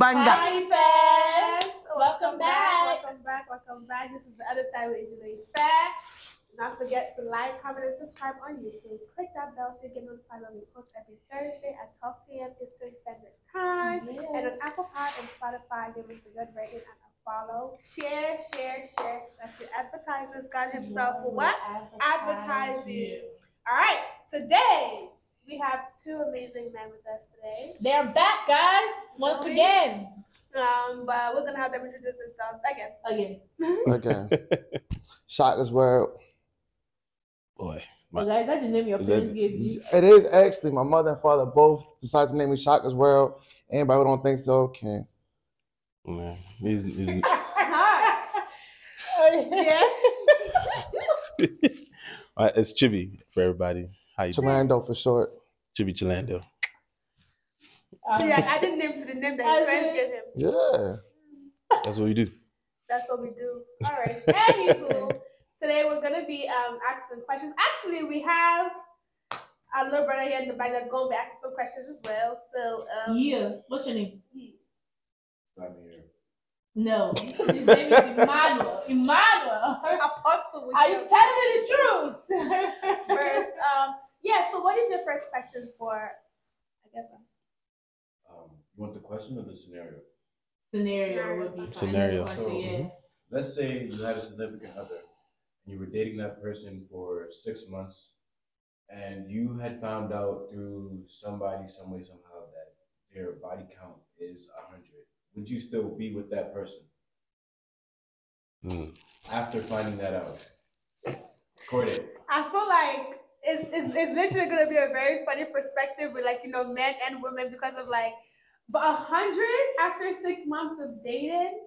banger. Hi, fans. Welcome back. Welcome back. Welcome back. This is the other side of with Julie Fair. Not forget to like, comment, and subscribe on YouTube. Click that bell so you get notified when we post every Thursday at 12 p.m. Eastern Standard Time. And on Apple Pod and Spotify, give us a good rating and a follow. Share, share, share. That's your advertisers. God Himself will what? Advertise you. All right. Today we have two amazing men with us today. They're back, guys, once Really? again. Um, but we're gonna have them introduce themselves again. Again. Again. Shotgun's World. Boy. Well, guys, that's the name your Is that- parents gave you. It is actually my mother and father both decided to name me Shotgun's World. Anybody who don't think so can. Man, he's, he's, Hi. Yeah. uh, it's Chibi for everybody. How you doing? For short. Chibi Chalando. So yeah, I didn't name to the name that I his friends gave him. Yeah. That's what we do. That's what we do. All right. So anywho, today we're gonna be um asking questions. Actually, we have our little brother here in the back that's gonna be asking some questions as well. So um, Yeah. What's your name? he- No. His name is Emmanuel. Emmanuel. Apostle Are you you telling me the truth? first. Um, yeah. So what is your first question for? I guess. um, Um, you want the question or the scenario? Scenario would be fine. Scenario. Question, So, yeah. Let's say you had a significant other and you were dating that person for six months and you had found out through somebody, some way, somehow that their body count is 100. Would you still be with that person Mm. after finding that out? Corday. I feel like it's, it's, it's literally gonna be a very funny perspective with like you know men and women because of like, but a hundred after six months of dating.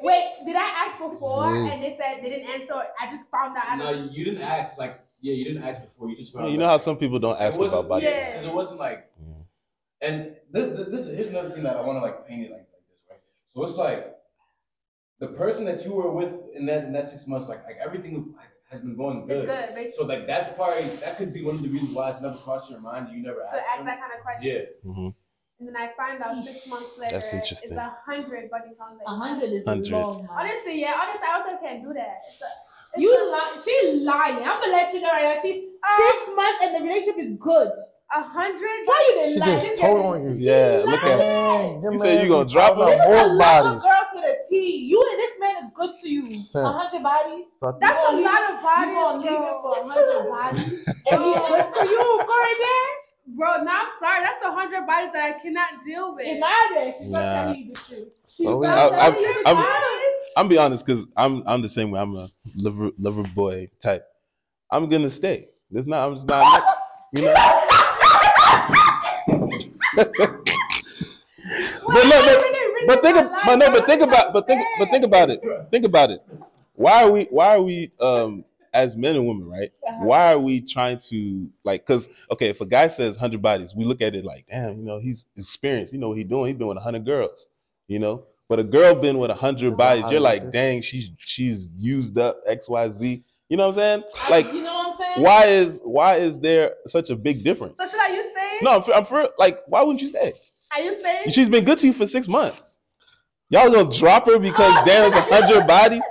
Wait, did I ask before Yeah. and they said they didn't answer? I just found out. No, you didn't ask. Like, yeah, you didn't ask before. You just found You know out. how some people don't ask about body. Yeah. Because it wasn't like. And this, this here's another thing that I want to like paint it like, like this, right? So it's like the person that you were with in that in that six months, like like everything like, has been going It's good. good, basically. So like that's probably that could be one of the reasons why it's never crossed your mind. You never asked. to ask them. that kind of question. Yeah. hmm And then I find out six months later That's interesting. it's a hundred body count. A hundred is a 100. long man. honestly, yeah, honestly, I don't think I can do that. It's a, it's You a, lie. She lying. I'm gonna let you know right now. She Uh, six months and the relationship is good. A hundred. Why you didn't She just told on you. Yeah, look at Dang, You said you gonna be drop talking him? This is a more lot of bodies. girls with a T. You and this man is good to you. Son. A hundred bodies. Fuck That's You a lot of bodies. You gonna leave him for a hundred bodies? And he good to you, Gordon? Bro, no, I'm sorry. That's a hundred bodies that I cannot deal with. Imagine. She's Nah. gonna tell you the truth. She's So we- gonna I- tell I- you the I'm- truth. I'm be honest because I'm I'm the same way. I'm a lover lover boy type. I'm gonna stay. There's not. I'm just not. You know. But look, but, but think, ab- but no, but think about, but think, but think about it. Think about it. Why are we? Why are we? Um, as men and women, right? Uh-huh. Why are we trying to like? Because okay, if a guy says hundred bodies, we look at it like, damn, you know, he's experienced. You know what he's doing. He's been with hundred girls. You know. But a girl been with hundred bodies, a you're like, dang, she's she's used up X Y Z. You know what I'm saying? Like, you know what I'm saying? why is why is there such a big difference? So should I you stay? No, I'm for, I'm for like, why wouldn't you stay? Are you staying? She's been good to you for six months. Y'all gonna drop her because there's a hundred bodies?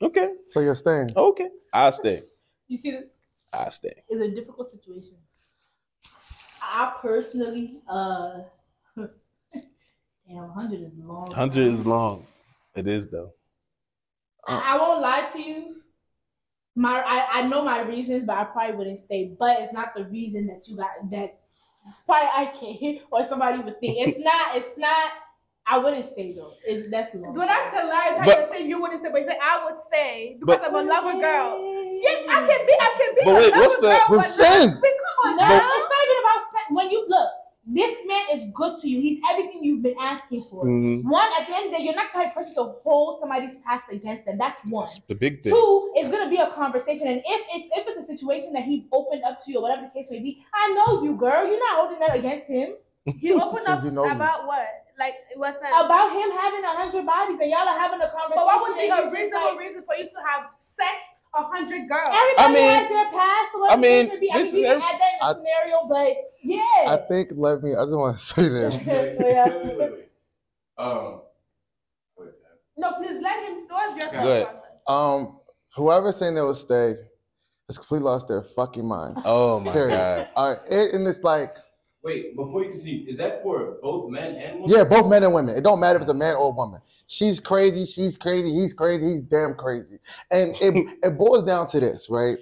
Okay, So you're staying. okay, I'll stay. You see, this I'll stay. It's a difficult situation. I personally, uh, damn, hundred is long. Hundred is long. It is though. I, I won't lie to you. My, I, I know my reasons, but I probably wouldn't stay. But it's not the reason that you got. That's why I can't or somebody would think. It's not. It's not. I wouldn't stay though. It, that's long. Well, that's hilarious. How But- you say you wouldn't stay, but I would stay because But- I'm a lover girl. Yes, I can be. I can be. But a wait, lover what's the- girl, With but sense. But come on, No, it's not even about sex. When you look, this man is good to you. He's everything you've been asking for. Mhm. One, at the end of the day, you're not the type person to hold somebody's past against them. That's one. That's the big thing. Two, it's gonna be a conversation, and if it's if it's a situation that he opened up to you or whatever the case may be, I know you, girl. You're not holding that against him. You opened So up you know me. about what? Like what's that? About him having a hundred bodies, and y'all are having a conversation. But what would be a reasonable like, reason for you to have sex a hundred girls. Everybody mean- has their past. or I mean, it may be. I mean, it's- we can add that in the I- scenario, but yeah. I think let me. I just want to say this. Wait, wait, wait, wait, wait. Um, No, please let him. What's your Go thought process? Um, whoever's saying they will stay has completely lost their fucking minds. Oh my Period. god. All right, it, and it's like, wait, before you continue, is that for both men and women? yeah, both men and women. It don't matter if it's a man or a woman. She's crazy. She's crazy. He's crazy. He's damn crazy. And it, it boils down to this, right?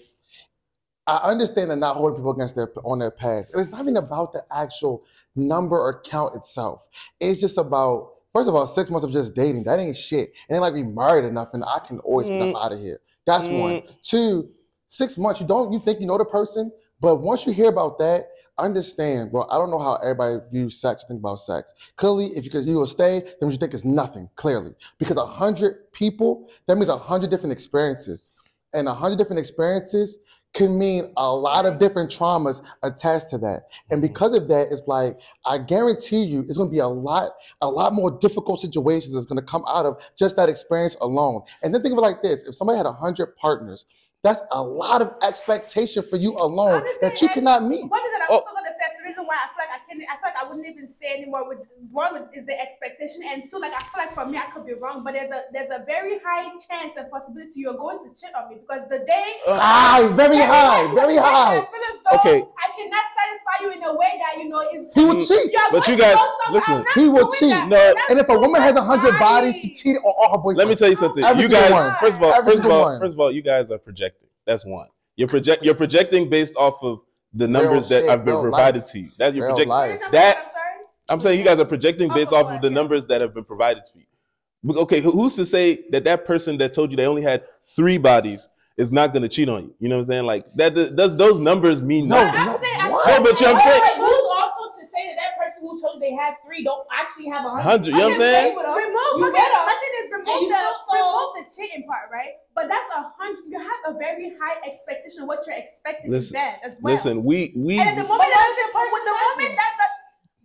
I understand that not holding people against their on their past. It's not even about the actual number or count itself. It's just about first of all, six months of just dating. That ain't shit. It ain't like we married enough and I can always get Mm. up out of here. That's one. Mm. Two, six months. You don't you think you know the person, but once you hear about that, understand. Well, I don't know how everybody views sex, think about sex. Clearly, if you because you will stay, then means you think it's nothing. Clearly, because a hundred people, that means a hundred different experiences, and a hundred different experiences can mean a lot of different traumas attached to that. And mm-hmm. because of that, it's like I guarantee you, it's going to be a lot, a lot more difficult situations that's going to come out of just that experience alone. And then think of it like this: if somebody had a hundred partners, that's a lot of expectation for you alone Honestly, that you cannot meet. One thing that I'm Oh. also gonna say is the reason why I feel like I can I feel like I wouldn't even stay anymore with one is, is the expectation and two like I feel like for me I could be wrong but there's a there's a very high chance and possibility you're going to cheat on me because the day High, very high, very high. I though Okay. I cannot satisfy you in a way that you know is He would cheat. But you guys- listen, he would doing cheat. that. No. That's And if a woman has a hundred bodies, she money. cheated on all her boyfriends. Let me tell you something. Every you guys, one. first of all, Every first of all, one. first of all, you guys are projecting. That's one. You're project. You're projecting based off of the Real numbers that shit, have been provided life. to you. That's you're Real projecting—that I'm sorry. I'm saying you guys are projecting based Oh, off of the numbers that have been provided to you. Okay, who's to say that that person that told you they only had three bodies is not going to cheat on you? You know what I'm saying? Like that. Does those numbers mean No, nothing? I'm no, saying- I'm what? No, but you're saying- wait, who's also to say that that person who told you they have three don't actually have a hundred? Hundred. You know what I'm saying? Remove. You okay, better. my thing is And remove the still saw- remove the cheating part, right? But that's a hundred. You have a very high expectation of what you're expecting Listen, to get as well. Listen, we we. and the moment But what that if the person with the doesn't? moment that that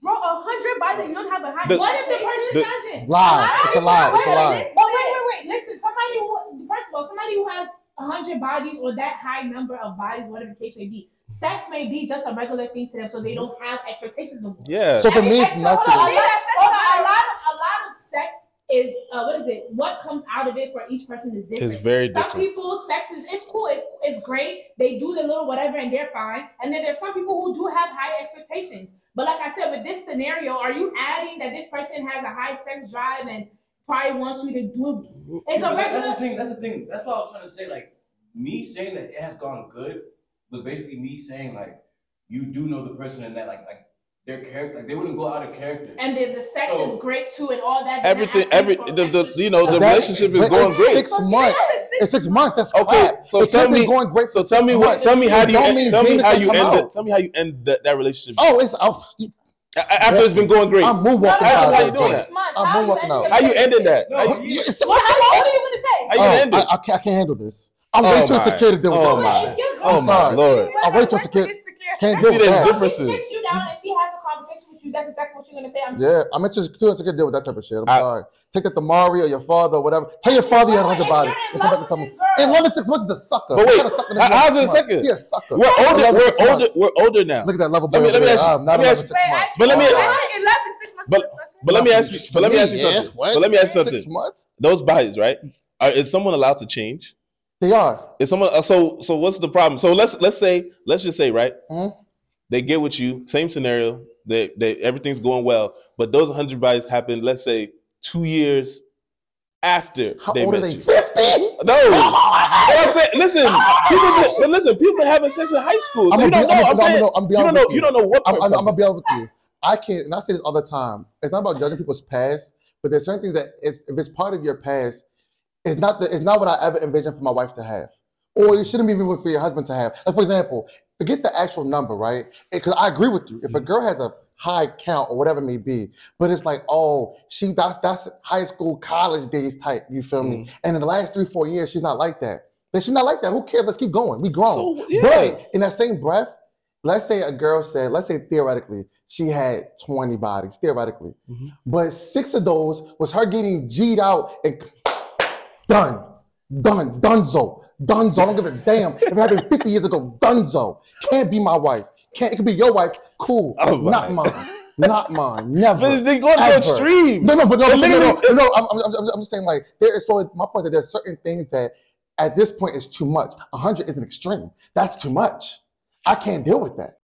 bro a hundred bodies and you don't have a high. The- What if the person The- doesn't? Lie. It's a lie. It's a lie. But wait, wait, wait. Listen, somebody who, first of all, somebody who has a hundred bodies or that high number of bodies, whatever the case may be, sex may be just a regular thing to them, so they don't have expectations no more. yeah. So for me, it's And so, nothing. A lot, hold a lot of a lot of sex is uh, what is it? What comes out of it for each person is different. It's very some different. people, sex is it's cool, it's it's great. They do the little whatever and they're fine. And then there's some people who do have high expectations. But like I said, with this scenario, are you adding that this person has a high sex drive and probably wants you to do? It's a That- That's the thing. That's the thing. That's what I was trying to say. Like me saying that it has gone good was basically me saying like you do know the person and that like like their character like they wouldn't go out of character. And then the sex So- is great too, and all that. Everything, every for the, the you know the. That- relationship is going great. Six months. It's six months. That's Okay, crap. so it tell me- going great for So tell me what. Tell me how do you don't tell me how you end out. it. Tell me how you end that, that relationship Oh, it's oh, A- after it's been going great. I'm No, moonwalking no, out How of you this doing that? Six months. I'm How you walking ended out. How you ended that? No, How you, What- you- you- it's- What, how, the what are you gonna say? how you Oh, gonna end I, it? I, can't, I can't handle this. I'm Oh way too my. insecure to deal with Oh that. my. Oh my sorry. lord. I'm way too insecure. Can't deal with there's that. If she differences. You, that's exactly what you're gonna say. I'm Yeah, I'm just too insecure to deal with that type of shit. I'm I- sorry. Take that to Mari or your father or whatever. Tell your father you had a hundred If bodies. you're in And come back love and tell me. with this girl- In love with six months is a sucker. But wait, kind sucker how- is how's it a six months? sucker? He a sucker. We're older. Eleven, We're older. months. We're older now. Look at that level Let me- let me ask you- I'm not let me eleven ask six you- months. But let me- Oh, But but let me ask you. But let me me, ask you something. But let me ask you Six something. months? Those bodies, right? Is someone allowed to change? They are. Is someone uh, so so? What's the problem? So let's let's say let's just say right. Mhm. They get with you. Same scenario. They they everything's going well, but those hundred bodies happen. Let's say two years after How they old are they? you. Fifty. No. I'm saying, listen, people, but listen, people been having sex in high school. So I'm you gonna don't be, know. I'm I'm saying, I'm gonna be you don't know. with You don't know what. I'm, I'm, I'm gonna be honest with you. I can't, and I say this all the time. It's not about judging people's past, but there's certain things that it's, if it's part of your past, it's not the, it's not what I ever envisioned for my wife to have, or it shouldn't be even for your husband to have. Like for example, forget the actual number, right? Because I agree with you. If a Mm-hmm. girl has a high count or whatever it may be, but it's like, oh, she that's that's high school, college days type. You feel me? Mm-hmm. And in the last three, four years, she's not like that. Then she's not like that. Who cares? Let's keep going. We grown. So, yeah. But in that same breath, let's say a girl said, let's say theoretically, she had 20 bodies, theoretically. Mhm. But six of those was her getting G'd out and done. Done. Dunzo. Dunzo. I don't give a damn. If it happened 50 years ago, Dunzo. Can't be my wife. Can't. It could be your wife. Cool. Oh, not mine. Not mine. Never. But they going to extreme. No, no, but no, no, no, no, no. I'm, I'm, I'm, saying, like, there is so my point that there's certain things that at this point is too much. hundred is an extreme. That's too much. I can't deal with that.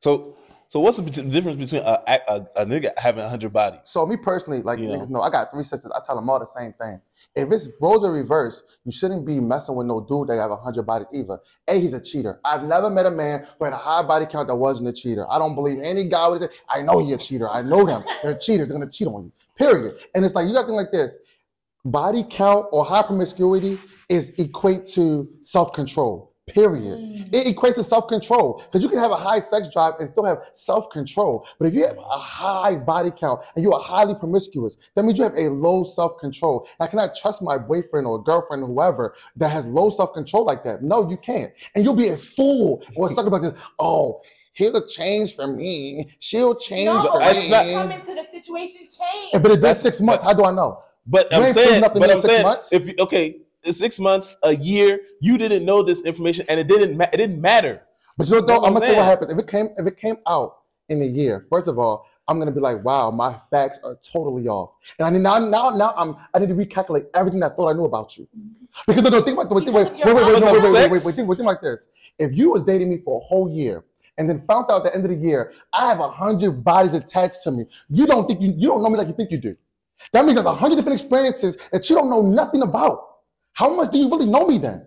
So, so what's the difference between a, a, a nigga having hundred bodies? So me personally, like Yeah. niggas know, I got three sisters. I tell them all the same thing. If it's roles are reversed, you shouldn't be messing with no dude that have a hundred bodies either. A, he's a cheater. I've never met a man who had a high body count that wasn't a cheater. I don't believe any guy would say, I know he a cheater. I know them. They're cheaters. They're gonna cheat on you. Period. And it's like you got to think like this: body count or high promiscuity is equate to self control. Period. Mm. It equates to self control because you can have a high sex drive and still have self control. But if you have a high body count and you are highly promiscuous, that means you have a low self control. I cannot trust my boyfriend or girlfriend or whoever that has low self control like that. No, you can't. And you'll be a fool or something about this. Oh, he'll change for me. She'll change No, for that's me. not- come into the situation change. But it's been six months. How do I know? But You I'm ain't proved saying, nothing but in I'm six saying, months. if you- okay, it's six months, a year, you didn't know this information, and it didn't, ma- it didn't matter. But you know, though, what I'm I'm gonna say what happens. If it came, if it came out in a year, first of all, I'm gonna be like, wow, my facts are totally off. And I mean, now, now, now, I'm, I need to recalculate everything I thought I knew about you. Because no, no, think about the wait, wait, wait, wait, wait, wait, wait, wait, wait, wait, think, think like this. If you was dating me for a whole year and then found out at the end of the year I have a hundred bodies attached to me, you don't think you, you don't know me like you think you do. That means there's a hundred different experiences that you don't know nothing about. How much do you really know me then?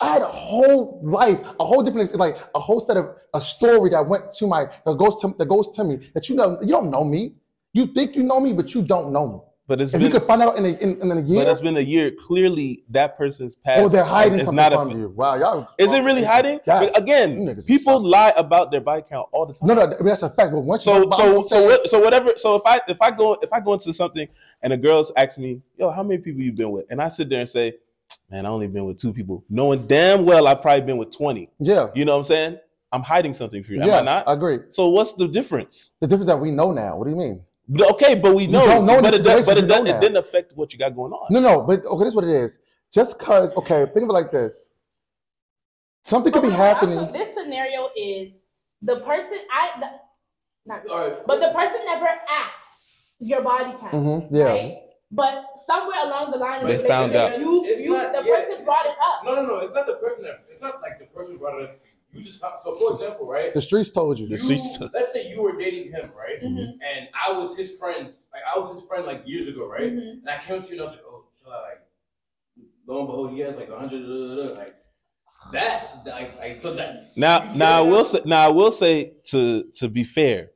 I had a whole life, a whole different, like a whole set of a story that went to my that goes to that goes to me that you know you don't know me. You think you know me, but you don't know me. But it's If been, you could find out in a, in, in a year. but it's been a year. Clearly, that person's past. oh, they're hiding is something not from a, you. Wow, y'all. Is it really hiding? Yes. But Again, people lie about their body count all the time. No, no, that's a fact. But once So you, so so saying- so whatever. So if I if I go if I go into something and a girl's asks me, yo, how many people you been with? And I sit there and say, man, I only been with two people, knowing damn well I've probably been with twenty. yeah, You know what I'm saying? I'm hiding something from you. Am yes, I not? I agree. so what's the difference? The difference that we know now. What do you mean? But- Okay, but we know. You don't know but, the it, does, but it, you does, know it didn't affect what you got going on. No, no, but okay, this is what it is. Just cause, okay, think of it like this. Something could be happening. Also, this scenario is the person I, the, not, All right. but the person never asks your body count, Mhm, yeah. right? But somewhere along the line, of They the found out. You, It's you, not- the yeah, person brought it up. No, no, no. It's not the person that. It's not like the person brought it up you. You just found. So, for example, right? The streets told you. The You, streets- let's say you were dating him, right? Mhm. And I was his friend. Like I was his friend like years ago, right? Mhm. And I came to you and I was like, oh, so I, like, lo and behold, he has like a hundred. Like that's like, like so that. Now, now I will say, now I will say to to be fair,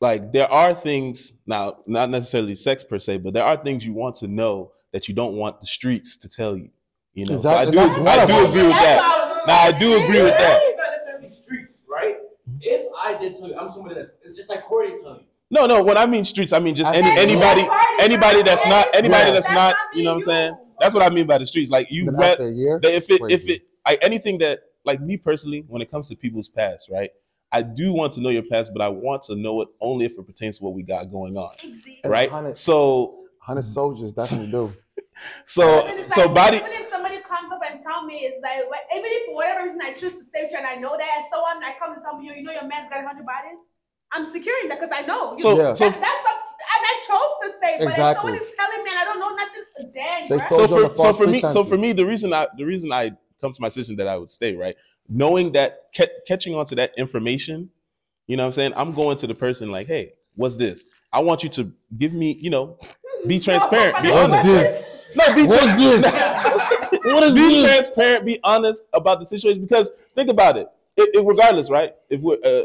like there are things now, not necessarily sex per se, but there are things you want to know that you don't want the streets to tell you. You know, Exactly. so I do, I do agree with that. why I was Now I do agree with that. Not necessarily streets, right? If I did tell you, I'm somebody that's. It's just like Corey telling you. No, no. When I mean streets, I mean just any anybody, anybody that's not anybody that's That's not. not You know what I'm saying? That's what I mean by the streets. Like you Then read after a year, that if it if it like anything that like me personally, when it comes to people's past, right? I do want to know your past, but I want to know it only if it pertains to what we got going on, And right? 100 So, 100 soldiers definitely do. so, Even if, so like, body. Even if somebody comes up and tell me, it's like, even if for whatever reason I choose to stay with you and I know that, and so on, I come and tell me, you know your man's got a hundred bodies. I'm securing that because I know. You So, Yeah. so, that's that's something, and I chose to stay. But Exactly. if someone is telling me and I don't know nothing, dang, They so for the so for me, so for me, the reason I the reason I come to my decision that I would stay, right? Knowing that ca- catching on to that information, you know what I'm saying? I'm going to the person like, hey, what's this? I want you to give me, you know, be transparent, be What's honest. this? No, be What's trans- this? What is be this? transparent, be honest about the situation. Because think about it, it, it- regardless, right? If we're uh,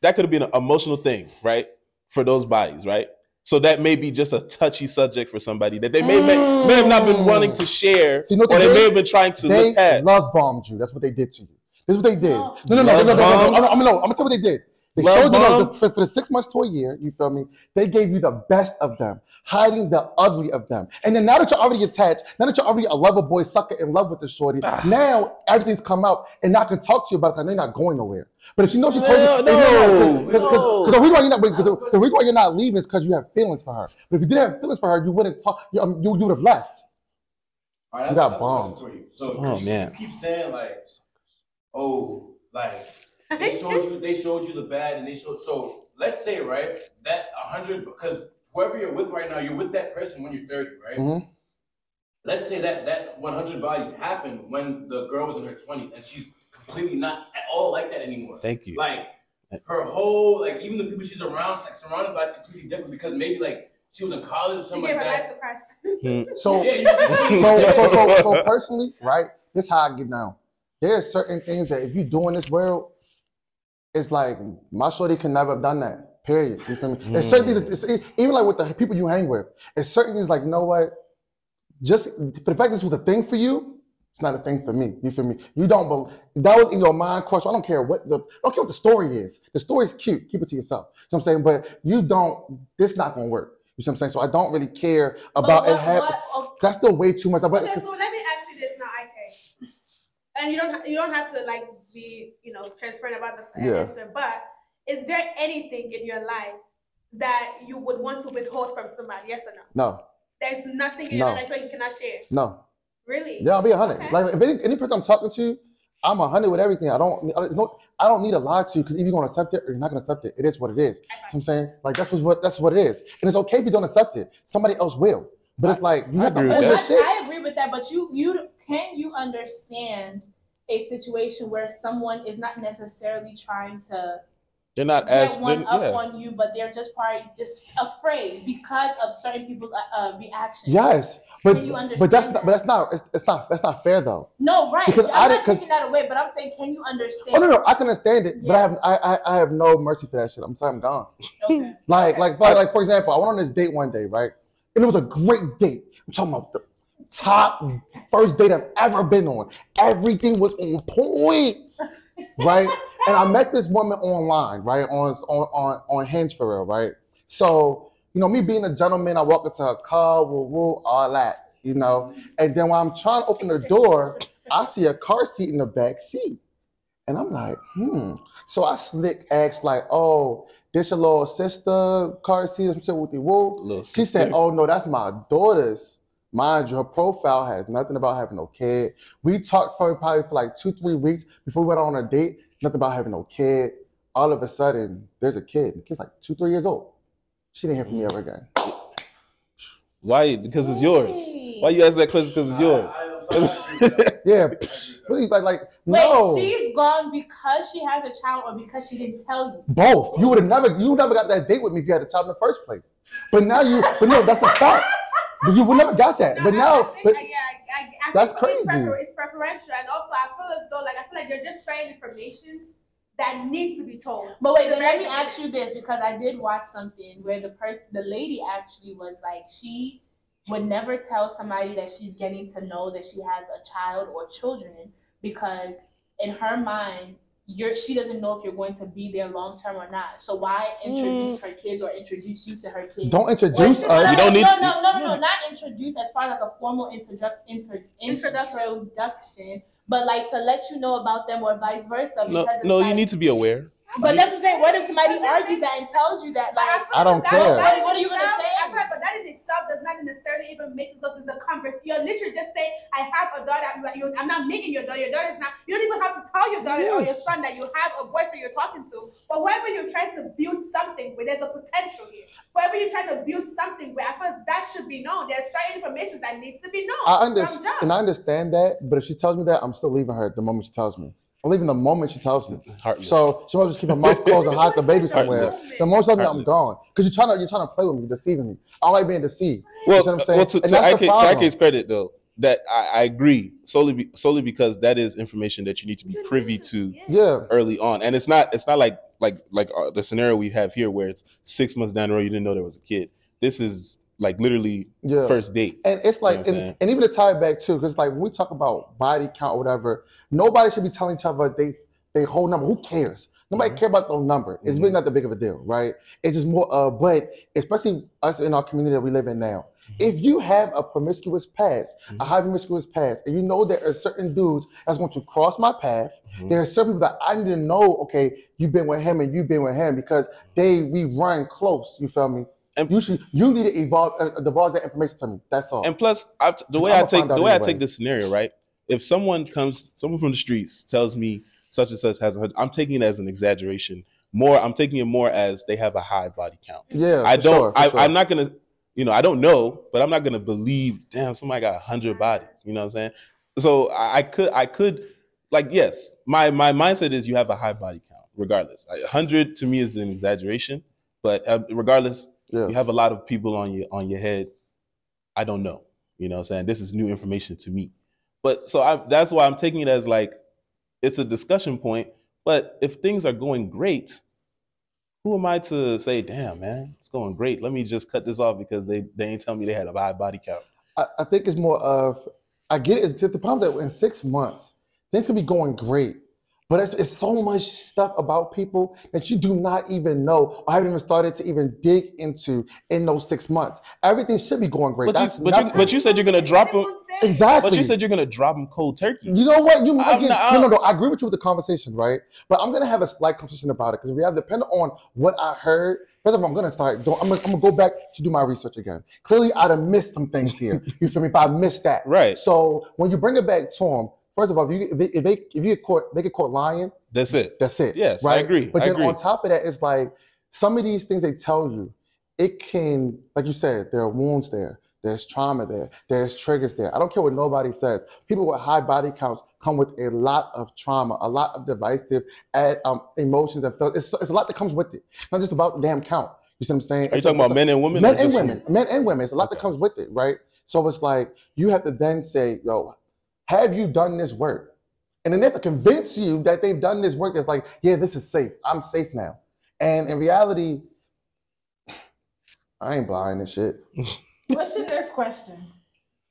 that could have been an emotional thing, right? For those bodies, right? So that may be just a touchy subject for somebody that they may may, may have not been mm. wanting to share, So you know what or they they may have been trying to They look past. love bombed you. That's what they did to you. This is what they did. Oh. No. No, no, no, no, no, no, no, no. I'm. I'm, no, I'm gonna tell you what they did. They Love showed you know, the, for, for the six months to a year. You feel me? They gave you the best of them, hiding the ugly of them. And then now that you're already attached, now that you're already a lover boy sucker in love with the shorty, Ah. now everything's come out, and now I can talk to you about it because they're not going nowhere. But if she knows she told No, you, no, because no. the reason why you're not, the, the reason why you're not leaving is because you have feelings for her. But if you didn't have feelings for her, you wouldn't talk. You, um, you, you would have left. All right, You got I have a question bombed. for you. So Oh, man. you keep saying like, oh, like they showed you they showed you the bad and they showed so let's say right that hundred because whoever you're with right now you're with that person when you're 30 right Mhm. let's say that that 100 bodies happened when the girl was in her 20s and she's completely not at all like that anymore Thank you. like her whole like even the people she's around like surrounded by is completely different because maybe like she was in college or She gave like her that life to Christ. So, yeah, you can see- so, so, so, so personally, right? This how I get down. There's certain things that if you do in this world, it's like my shorty can never have done that. Period. You feel me? There's hmm. certain things. It's, even like with the people you hang with, it's certain things like you know what? Just for the fact this was a thing for you, it's not a thing for me. You feel me? You don't believe that was in your mind, course. I don't care what the I don't care what the story is. The story's cute. Keep it to yourself. You know what I'm saying? But you don't. This not gonna work. You see what I'm saying? So I don't really care about But it happening. what- oh, That's still way too much. But Okay, so let me ask you this now, IK. And you don't ha- you don't have to like be you know transparent about the Yeah. answer, but is there anything in your life that you would want to withhold from somebody? Yes or no? no, There's nothing in your No. life that you cannot share. no. Really? Yeah, I'll be a hundred. Okay. Like if any, any person I'm talking to, I'm a hundred with everything. I don't. I don't- no, I don't need to lie to you because either you're gonna accept it or you're not gonna accept it. It is what it is. You know what I'm saying like that's what that's what it is, and it's okay if you don't accept it. Somebody else will. But it's like you I have to agree own with your I, shit. I agree with that, but you you can you understand a situation where someone is not necessarily trying to They're not as get one they're- up yeah. on you, but they're just probably just afraid because of certain people's uh, uh, reactions. Yes, but Can you but that's understand not. But that's not. It's, it's not. That's not fair though. No, right. Because I I'm did- not 'cause- taking that away, but I'm saying, can you understand? Oh no, no, I can understand it, but I have I, I I have no mercy for that shit. I'm sorry, I'm gone. Okay. Like, like, for, like, for example, I went on this date one day, right? And it was a great date. I'm talking about the top first date I've ever been on. Everything was on point, right? And I met this woman online, right? On on on on Hinge for real, right? So, you know, me being a gentleman, I walk into her car, woo woo, all that, you know. And then when I'm trying to open the door, I see a car seat in the back seat. And I'm like, hmm. So I slick asked, like, oh, this your little sister car seat or some with the woo. She said, oh no, that's my daughter's. Mind you, her profile has nothing about having no kid. We talked for probably for like two, three weeks before we went on a date. Nothing about having no kid. All of a sudden, there's a kid. The kid's like two, three years old. She didn't hear from me ever again. Why? Because it's yours. Why you ask that question? Because it's yours. I, I, I'm sorry, I agree with that. Yeah, psh, really, like, like Wait, no, she's gone because she has a child or because she didn't tell you? both. You would have never, you never got that date with me if you had a child in the first place. But now you, but no, that's a fact. But you would never got that. No, But I- now, I think, but I, yeah, I, I, I That's think it's crazy. prefer- It's preferential, and also I feel as though, like, I feel like you're just sharing information that needs to be told. But wait, The then let me ask you this because I did watch something where the person, the lady actually was like, she would never tell somebody that she's getting to know that she has a child or children because in her mind, you're she doesn't know if you're going to be there long term or not. So why introduce mm. her kids or introduce you to her kids? don't introduce no, us. You don't need- No, no, no, no, no, not introduce as far as like a formal introdu- inter- Introduction. introduction, but like to let you know about them or vice versa. No, because it's no, you need to be aware. But that's what I'm saying. What if somebody Doesn't argues that and tells you that, like, I don't that- care. that in What are you gonna say? I feel like, but that in itself does not necessarily even make it because it's a conversation. You're literally just saying, "I have a daughter. I'm, I'm not making your daughter. Your daughter is not." You don't even have to tell your daughter or your son that you have a boyfriend you're talking to. But whoever you're trying to build something where there's a potential here. Whoever you're trying to build something where I feel that should be known. There's certain information that needs to be known. I understand, jump. and I understand that. But if she tells me that, I'm still leaving her the moment she tells me. I'm leaving the moment she tells me. Heartless. So she might just keep her mouth closed and hide the baby somewhere. Heartless. The moment she tells me, I'm Heartless. gone. Because you're trying to you're trying to play with me, deceiving me. I don't like being deceived. well, you see what I'm saying? well, to, And to, that's the problem. IK's credit though, that I, I agree solely be, solely because that is information that you need to be privy to Yeah. early on, and it's not it's not like like like uh, the scenario we have here where it's six months down the road you didn't know there was a kid. This is like literally Yeah. first date. And it's like, You know and, and even to tie it back too, because like when we talk about body count or whatever, nobody should be telling each other they they whole number. Who cares? Nobody Mhm. care about no number. It's really not that big of a deal, right? It's just more. Uh, but especially us in our community that we live in now, if you have a promiscuous past, a Mhm. high promiscuous past, and you know there are certain dudes that's going to cross my path, Mhm. there are certain people that I need to know. Okay, you've been with him and you've been with him because they we run close. You feel me? And- you should you need to evolve uh, divulge that information to me. That's all. And plus, I, the way I'ma take the way I take this scenario, right? If someone comes, someone from the streets tells me such and such has a hood, I'm taking it as an exaggeration. More, I'm taking it more as they have a high body count. yeah, I don't. sure, I, sure. I'm not gonna. You know, I don't know, but I'm not gonna believe. Damn, somebody got hundred bodies. You know what I'm saying? So I, I could, I could, like, yes, my my mindset is you have a high body count, regardless. A hundred to me is an exaggeration, but uh, regardless, Yeah. you have a lot of people on your on your head. I don't know. You know what I'm saying? This is new information to me. But so I, that's why I'm taking it as like it's a discussion point. But if things are going great, who am I to say, damn, man, it's going great. Let me just cut this off because they, they ain't tell me they had a high body count. I, I think it's more of I get it. It's the problem that in six months things could be going great, but it's, it's so much stuff about people that you do not even know I haven't even started to even dig into in those six months. Everything should be going great. But you, That's but, you, but you said you're gonna drop them. exactly. But you said you're gonna drop them cold turkey. You know what? You I'm again, not- no, no, no. I agree with you with the conversation, right? But I'm gonna have a slight conversation about it because we have depending on what I heard. First of all, I'm gonna start. Doing, I'm, gonna, I'm gonna go back to do my research again. Clearly, I'd have missed some things here. You feel me? If I missed that, Right. So when you bring it back to them, first of all, if you if they if they, if you get caught, they get caught lying. That's it. That's it. Yes, right? I agree. But I then agree. on top of that, it's like some of these things they tell you, it can, like you said, there are wounds there. There's trauma there. There's triggers there. I don't care what nobody says. People with high body counts come with a lot of trauma, a lot of divisive uh, um, emotions and feelings. It's, it's a lot that comes with it. Not just about the damn count. You see what I'm saying? Are you talking about men and women? men and women, men and women. It's a lot that comes with it, right? So it's like you have to then say, "Yo, have you done this work?" And then they have to convince you that they've done this work. That's like, "Yeah, this is safe. I'm safe now." And in reality, I ain't buying this shit. What's your next question?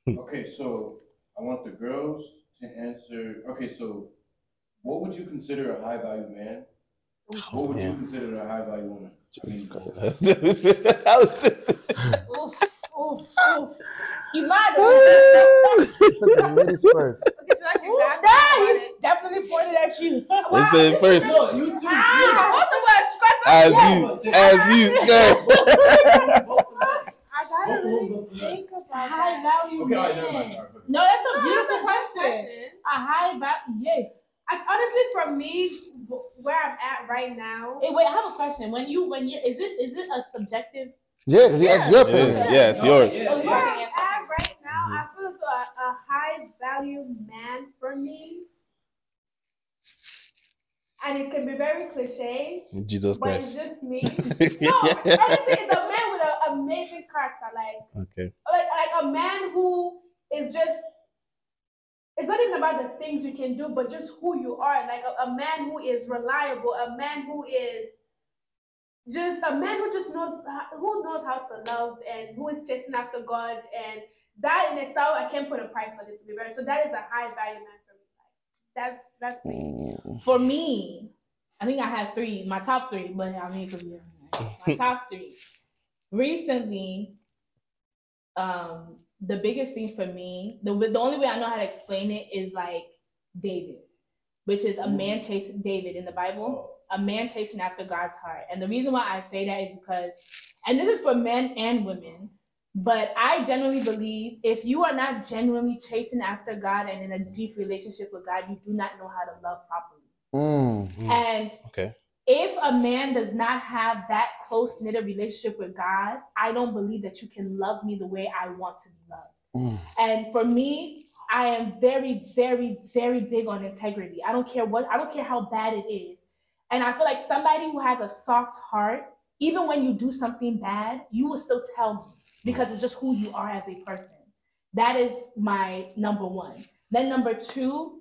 Okay, so I want the girls to answer. Okay, so what would you consider a high value man? What would you consider a high value woman? I mean, Oof, oof, oof. You lied to me. Look ladies first. Okay, so I can Ooh, grab nah, that he's definitely pointed at you. They said first. no, you too. Ah, Both of us, As you, as you said. Both of. I gotta really think about high value Okay, all right, man. never mind. All right, No, that's a No, beautiful that's a good question. A high value, yeah. I, honestly, for me, where I'm at right now, Hey, wait, I have a question. When you, when you, is it, is it a subjective? Yeah, because he asked your It opinion. is. Yeah, it's yours. Yeah. Where have I'm at right now, mm-hmm. I feel as though a, a high value man for me, and it can be very cliche, Jesus but it's just me. No, honestly, it's a man with an amazing character, like Okay. like like a man who is just it's not even about the things you can do, but just who you are. Like a, a man who is reliable, a man who is just a man who just knows who knows how to love and who is chasing after God and that in itself I can't put a price on this to be very so that is a high value man for me. That's that's me. Mm. For me, I think I have three, my top three, but I mean, it could be my top three. Recently, um, the biggest thing for me, the the only way I know how to explain it is like David, which is a man chasing David in the Bible, a man chasing after God's heart. And the reason why I say that is because, and this is for men and women, but I genuinely believe if you are not genuinely chasing after God and in a deep relationship with God, you do not know how to love properly. Mm. And Okay. if a man does not have that close knit relationship with God, I don't believe that you can love me the way I want to be loved. Mm. And for me, I am very, very, very big on integrity. I don't care what, I don't care how bad it is. And I feel like somebody who has a soft heart, even when you do something bad, you will still tell me because it's just who you are as a person. That is my number one. Then number two,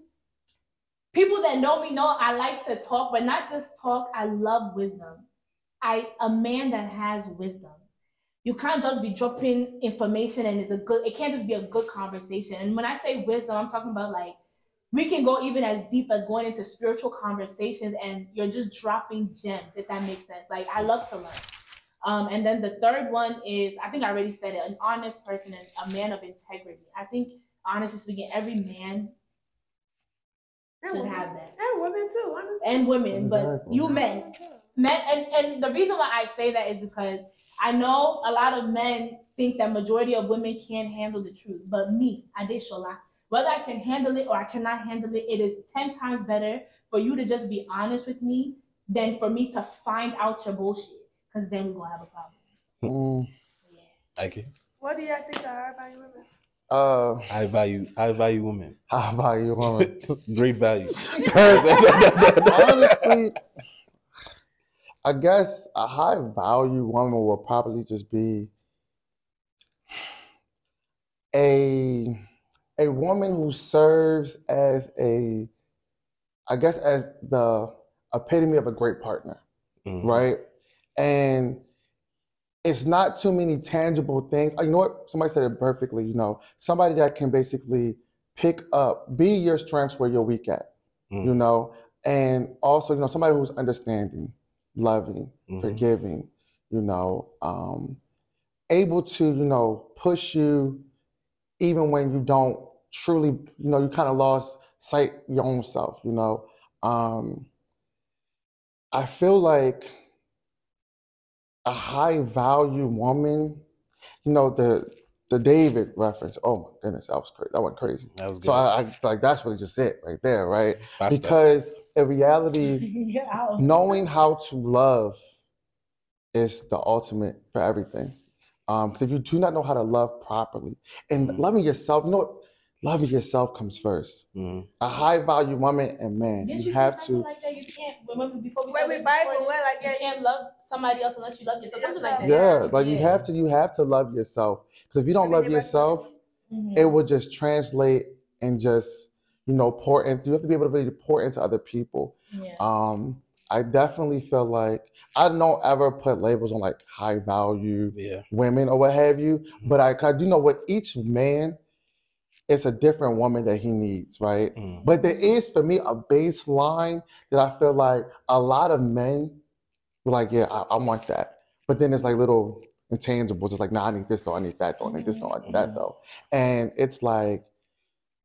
people that know me know I like to talk, but not just talk. I love wisdom. I a man that has wisdom. You can't just be dropping information and it's a good. It can't just be a good conversation. And when I say wisdom, I'm talking about like we can go even as deep as going into spiritual conversations, and you're just dropping gems. If that makes sense. Like I love to learn. Um, and then the third one is I think I already said it. An honest person and a man of integrity. I think honestly speaking, every man And should women. have that And women too, honestly. and women, but you men, men and, and the reason why I say that is because I know a lot of men think that majority of women can't handle the truth. But me, Adeshola, whether I can handle it or I cannot handle it, it is 10 times better for you to just be honest with me than for me to find out your bullshit. Because then we're going to have a problem. Mm, So, yeah. I can. What do you think are value women? uh, I value. I value women. how value you, woman? Great value. Honestly, I guess a high value woman will probably just be a a woman who serves as a I guess as the epitome of a great partner, Mhm. right? And it's not too many tangible things. Oh, You know what? Somebody said it perfectly. You know, somebody that can basically pick up, be your strengths where you're weak at Mm. you know, and also, you know, somebody who's understanding, loving, Mhm. forgiving, you know, um, able to, you know, push you even when you don't truly, you know, you kind of lost sight your own self, you know. Um, I feel like a high value woman, you know, the the David reference. Oh my goodness, that was crazy. That went crazy. That was good. So I, I like that's really just it right there, right? Basta. Because in reality, Get knowing how to love is the ultimate for everything. Um, because if you do not know how to love properly and Mhm. loving yourself, you know what? Loving yourself comes first. Mhm. A high value woman and man, Didn't you you have to. like that? You can't remember before we Wait, started Bible, recording, where like you yeah, can't love somebody else unless you love yourself. Something like that. Yeah, like you have to. You have to love yourself. Because if you don't love they yourself, Mhm. it will just translate and just you know pour into. You have to be able to really pour into other people. yeah. Um, I definitely feel like I don't ever put labels on like high value Yeah. women or what have you, Mhm. but I, I do know what each man it's a different woman that he needs, right? Mm. But there is for me a baseline that I feel like a lot of men were like, yeah, I, I want that. But then it's like little intangibles. It's like, nah, I need this though, I need that though, I need this though, I need that Mhm. though. And it's like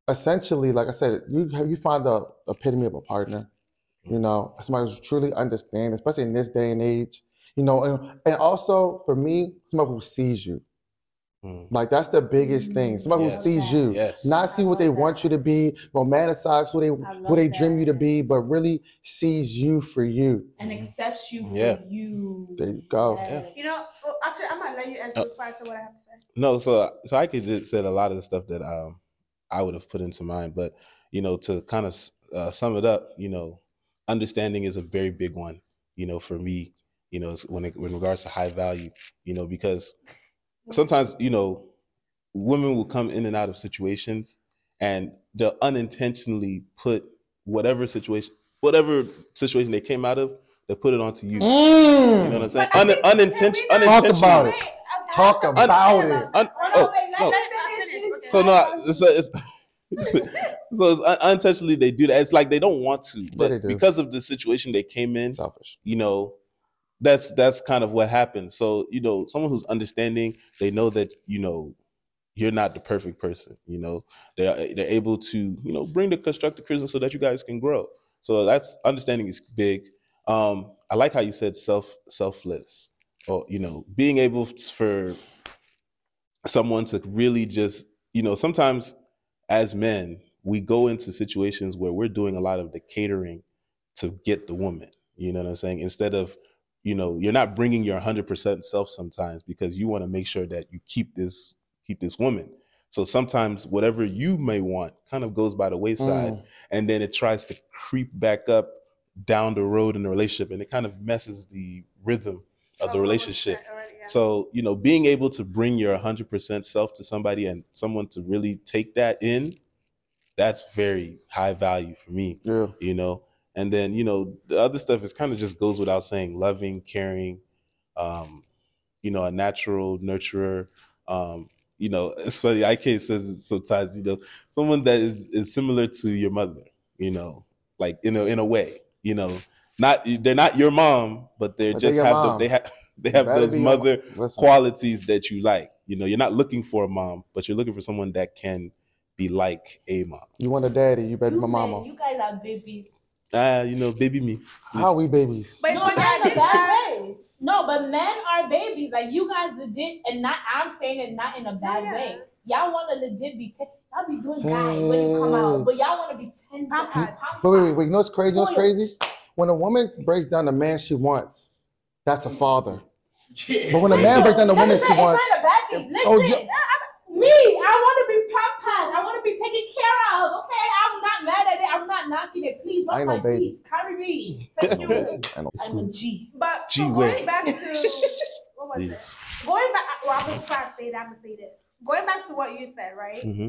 essentially, like I said, you have you find the epitome of a partner, you know, somebody who truly understands, especially in this day and age, you know, and, and also for me, somebody who sees you. Mm. Like that's the biggest thing. Somebody Yes. who sees you, Yes. not see what they want you to be, romanticize who they who love they dream you to be, but really sees you for you. and accepts you for you. There you go. Yes. you know, well, actually, I'm gonna let you answer Uh, before I say what I have to say. No, so so I could just said a lot of the stuff that um I would have put into mind, but you know to kind of uh, sum it up, you know, understanding is a very big one. You know, for me, you know, when it, when regards to high value, you know, because sometimes you know women will come in and out of situations and they'll unintentionally put whatever situation whatever situation they came out of they'll put it onto you you know mm. what i'm saying But Un- think- unintention- Talk about it. Wait, Talk I about to it. Un- Oh, oh, no, wait, no. let me finish. Okay. so no it's, it's so it's un- unintentionally they do that it's like they don't want to but they because of the situation they came in Selfish. you know that's that's kind of what happens so you know someone who's understanding they know that you know you're not the perfect person you know. They're they're able to you know bring the constructive criticism so that you guys can grow. So that's understanding is big. Um i like how you said self selfless. Or you know being able for someone to really just you know sometimes as men we go into situations where we're doing a lot of the catering to get the woman. You know what i'm saying? Instead of you know you're not bringing your 100% self sometimes because you want to make sure that you keep this keep this woman so sometimes whatever you may want kind of goes by the wayside Mm. and then it tries to creep back up down the road in the relationship and it kind of messes the rhythm of the relationship already, yeah. so, you know, being able to bring your 100% self to somebody and someone to really take that in, that's very high value for me, Yeah. you know. And then, you know, the other stuff is kind of just goes without saying loving, caring, um, you know, a natural nurturer. Um, you know, it's funny, IK says it sometimes, you know, someone that is, is similar to your mother, you know, like in a in a way, you know. Not they're not your mom, but they But just your have the, they have they have those be your mo- mother qualities that you like. You know, you're not looking for a mom, but you're looking for someone that can be like a mom. you want a daddy, you better be You my mama. you guys are babies. Ah, you know, baby me. How are we babies? But No, not in a bad way. No, but men are babies. Like you guys legit, and not. I'm saying it not in a bad Yeah. way. Y'all want to legit be. Ten, y'all be doing guys when you come out, but y'all want to be ten. Pom pom. Wait, wait, wait, wait. You know what's crazy? You know what's crazy? When a woman breaks down the man she wants, that's a father. Yeah. But when a man breaks down the woman Listen, she it's wants, not a bad thing. Listen, Oh, yeah. Me, I want to be pampered. I want to be taken care of. Okay, I'm not mad at it. I'm not knocking it. Please, I rub ain't my no baby. feet. Carry me. Take care of me. I know I'm a cool. G. But Gee so whiz. going back to what was it? Going back, well, I'm gonna try to say that. I'm gonna say this. Going back to what you said, right? hmm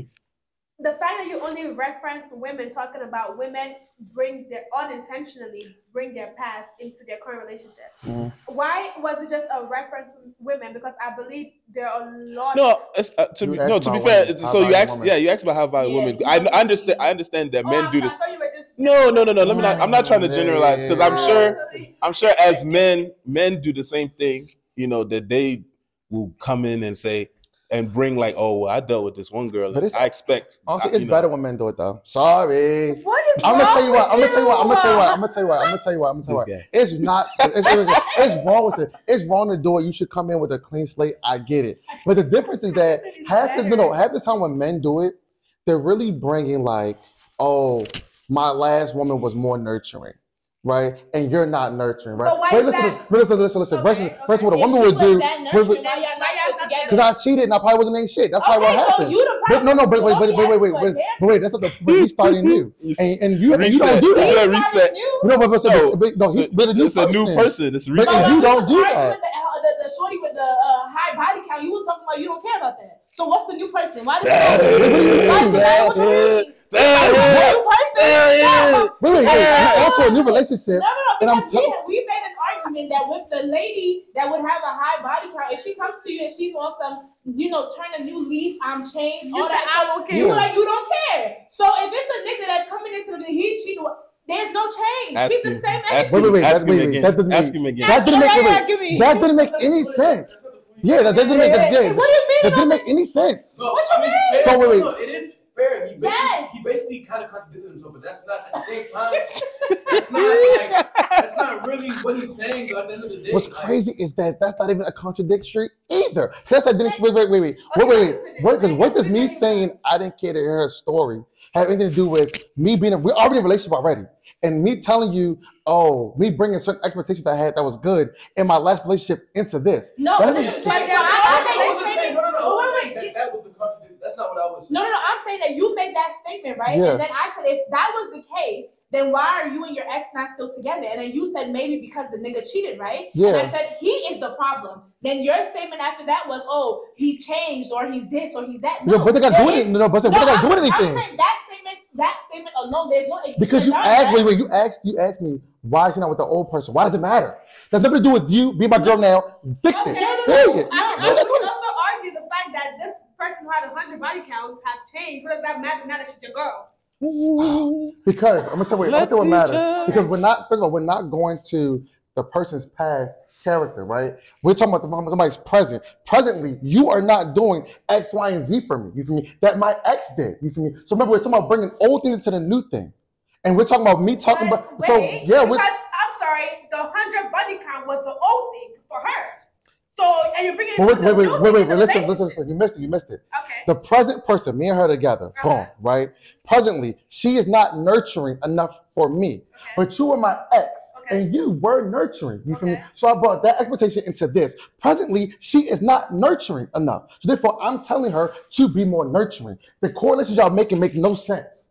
The fact that you only reference women talking about women bring their unintentionally bring their past into their current relationship. Mhm. Why was it just a reference to women? Because I believe there are a lot. No, it's, uh, to You be no. To be fair, women. so you about asked, women? yeah, you asked about how about Yeah, women. I, I understand. I understand that Oh, men I do thought- this. I thought you were just. No, no, no, no. Let me not. I'm not trying to generalize because I'm sure. I'm sure as men, men do the same thing. You know that they will come in and say and bring like, oh, well, I dealt with this one girl. But it's- I expect. Honestly, I- it's know, better when men do it though. Sorry. What is I'm gonna wrong tell you what. I'm gonna tell you what. I'm gonna tell you what. I'm gonna tell you what. I'm gonna tell you what. I'm gonna tell you what. It's not. It's, it's, it's wrong with it. It's wrong to do it. You should come in with a clean slate. I get it. But the difference is that half the no, no, half the time when men do it, they're really bringing like, oh, my last woman was more nurturing, right? And you're not nurturing, right? But why Wait, is listen, that- listen, listen, listen, listen. Okay, versus, okay. versus what a woman would do. that with- nurturing, with- why y'all not Why y'all still not together? Because I cheated and I probably wasn't ain't shit. That's probably okay, what so happened. you the But no, no, but wait, So wait, don't wait, wait, wait, wait, but wait. That's not the. But he's starting new, and and you and you don't Reset. do You that. gotta reset. No, but, but, so, No, but, no, he's but a new it's a new person. person. It's But reset. if when you don't do that- the, uh, the, the shorty with the uh, high body count, you was talking about you don't care about that. So what's the new person? Why does That it is- Why does it matter what you that mean? that What's the new person? that No. Wait, wait, wait. Yeah. You into a new No, relationship. no, no, And I'm because tell- we, we made an argument that with the lady that would have a high body count, if she comes to you and she's on some, you know, turn a new leaf, I'm changed, You all said that I stuff, don't care. you Yeah. like you don't care. So if it's a nigga that's coming into the heat, she there's no change. Ask Keep the him. same Ask energy. Wait, wait, wait. Ask that- him wait, wait. again. That doesn't Ask mean- him again. That didn't make That's wait, wait. I give me. That didn't make any sense. Yeah, that doesn't make Hey, yeah, what do you mean? That didn't make any sense. No, What you mean, mean? So, wait, wait. no, it is fair. He basically, Yes. he basically kind of contradicted himself, but that's not at the same time. That's not like that's not really what he's saying. Though, at the end of the day, What's Like, crazy is that that's not even a contradiction either. That's that didn't wait, wait, wait, wait. Wait, wait, wait. What, because what does me saying I didn't care to hear her story have anything to do with me being a, we're already in a relationship already. And me telling you, oh, me bringing certain expectations I had that was good in my last relationship into this. No, That this is- Like, not what I was saying. No, no, no. I'm saying that you made that statement, right? Yeah. And then I said, if that was the case, then why are you and your ex not still together? And then you said maybe because the nigga cheated, right? Yeah. And I said he is the problem. Then your statement after that was, oh, he changed or he's this or he's that. No, but they got there to do is- anything. No, but they No, got to I'm, I'm saying that statement, that statement alone, there's no Because you asked, wait, wait, you asked, you asked me, why is she not with the old person? Why does it matter? That's nothing to do with you. Be my girl now. Fix it. Okay, no, no, no. I can No, also, no, we can also argue the fact that this person who had 100 body counts have changed. What does that matter now that she's your girl? Because I'm gonna tell you, I'm gonna tell you what matters. Because we're not, first of all, we're not going to the person's past character, right? We're talking about the, somebody's present. Presently, you are not doing X, Y, and Z for me. You feel me? That my ex did. You feel me? So remember, we're talking about bringing old things into the new thing, and we're talking about me talking But about. So yeah, because we're, I'm sorry, the 100 body count was the old thing for her. So, and you're bringing it wait, wait, wait, wait, wait, wait. Listen, listen, listen. You missed it. You missed it. Okay. The present person, me and her together, Uh-huh. boom, right? Presently, she is not nurturing enough for me. Okay. But you were my ex, Okay. and you were nurturing. You feel me? So I brought that expectation into this. Presently, she is not nurturing enough. So therefore, I'm telling her to be more nurturing. The correlations y'all making make no sense.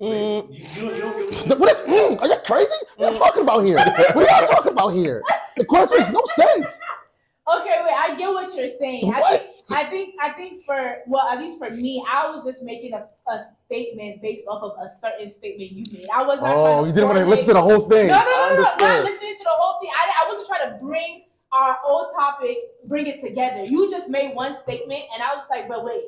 Mm, You, you don't, you don't what What is? Mm, are you crazy? What are y'all talking about here? What are y'all talking about here? The correlation makes no sense. Okay, wait, I get what you're saying. I think, I think, I think for well, at least for me, I was just making a, a statement based off of a certain statement you made. I was not. Oh, trying Oh, you didn't want to listen to the whole thing. No, no, no, no, no, not listening to the whole thing. I, I wasn't trying to bring our old topic, bring it together. You just made one statement, and I was just like, but wait,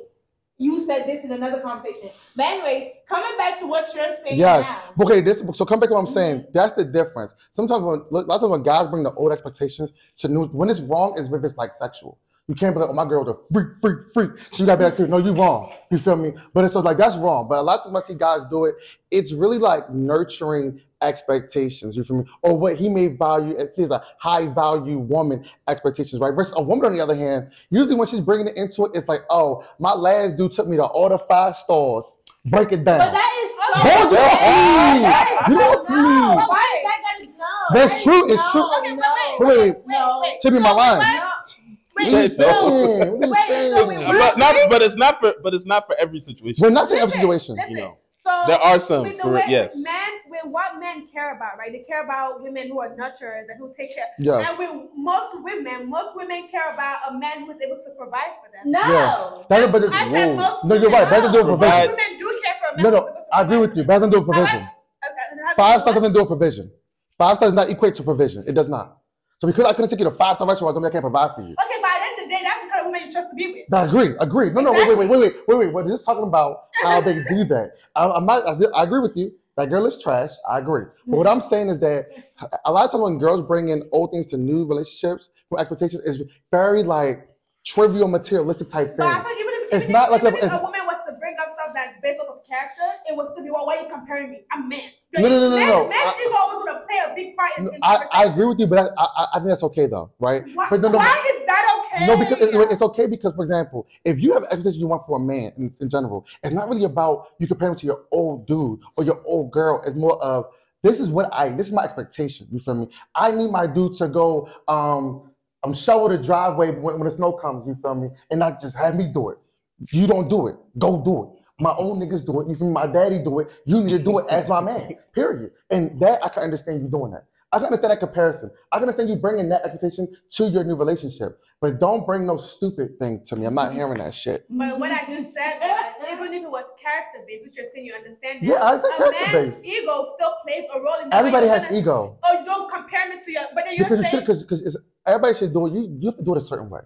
you said this in another conversation. But anyways, coming back to what you're saying Yes. now. Okay. This. So come back to what I'm saying. Mm-hmm. That's the difference. Sometimes when lots of when guys bring the old expectations to new, when it's wrong is if it's like sexual. You can't be like, oh, my girl's a freak, freak, freak. So you gotta be like, no, you wrong. You feel me? But it's so like that's wrong. But a lot of times I see guys do it. It's really like nurturing expectations. You feel me? Or what he may value and see a high value woman expectations, right? Versus a woman on the other hand, usually when she's bringing it into it, it's like, oh, my last dude took me to all the five stars. Break it down. But that is so. Boy, you're That You're so- free. no. Why is that gonna no? That's that true. is It's true. no, Okay, no, wait, wait, Wait, wait. no. Tell me my line. No. Wait, Yeah, What are you so- saying? What are you Wait, saying? so we- But not, but it's not for, but it's not for every situation. We're not saying every Listen, situation. Listen, You know. So There are some with the for way yes. men with what men care about, right? They care about women who are nurturers and who take care. Yes. And with most women, most women care about a man who's able to provide for them. No. Yeah. That, but it's, I said Whoa. most no, you're right. Better do a Provide- provision. women do care for a man. No, no, I agree with you. Better do a provision. How do Five you stars what? doesn't do a provision. Five stars does not equate to provision. It does not. So because I couldn't take you to five star restaurants, I mean I can't provide for you. Okay, by the end of the day, that's the kind of woman you trust to be with. I agree. Agree. No, no, wait, wait, wait, wait, wait, wait, wait. We're just talking about how they do that. I, I'm not. I, I agree with you. That girl is trash. I agree. But what I'm saying is that a lot of times when girls bring in old things to new relationships, with expectations is very like trivial, materialistic type thing. It's not like a- it's- a woman was to bring up stuff that's based off of character, it was to be, well, why are you comparing me? I'm man. No, no, no, no, men, no. Men's ego always going to play a big part in, in I, I agree with you, but I, I, I think that's okay though, right? Why, But no, no, why is that okay? No, because it- it's okay because, for example, if you have expectations you want for a man in, in general, it's not really about you comparing to your old dude or your old girl. It's more of this is what I this is my expectation. You feel me? I need my dude to go um um shovel the driveway when, when the snow comes. You feel me? And not just have me do it. If you don't do it. Go do it. My old niggas do it. You feel? My daddy do it. You need to do it as my man. Period. And that I can understand you doing that. I can understand that comparison. I can understand you bringing that expectation to your new relationship. But don't bring no stupid thing to me. I'm not hearing that shit. But what I just said was, even if it was character based, which you're saying you understand that, Yeah, I said a character-based. man's ego still plays a role in the Everybody has gonna- ego. Oh, don't compare me to your, but then you're Because saying, because because everybody should do it. You you have to do it a certain way.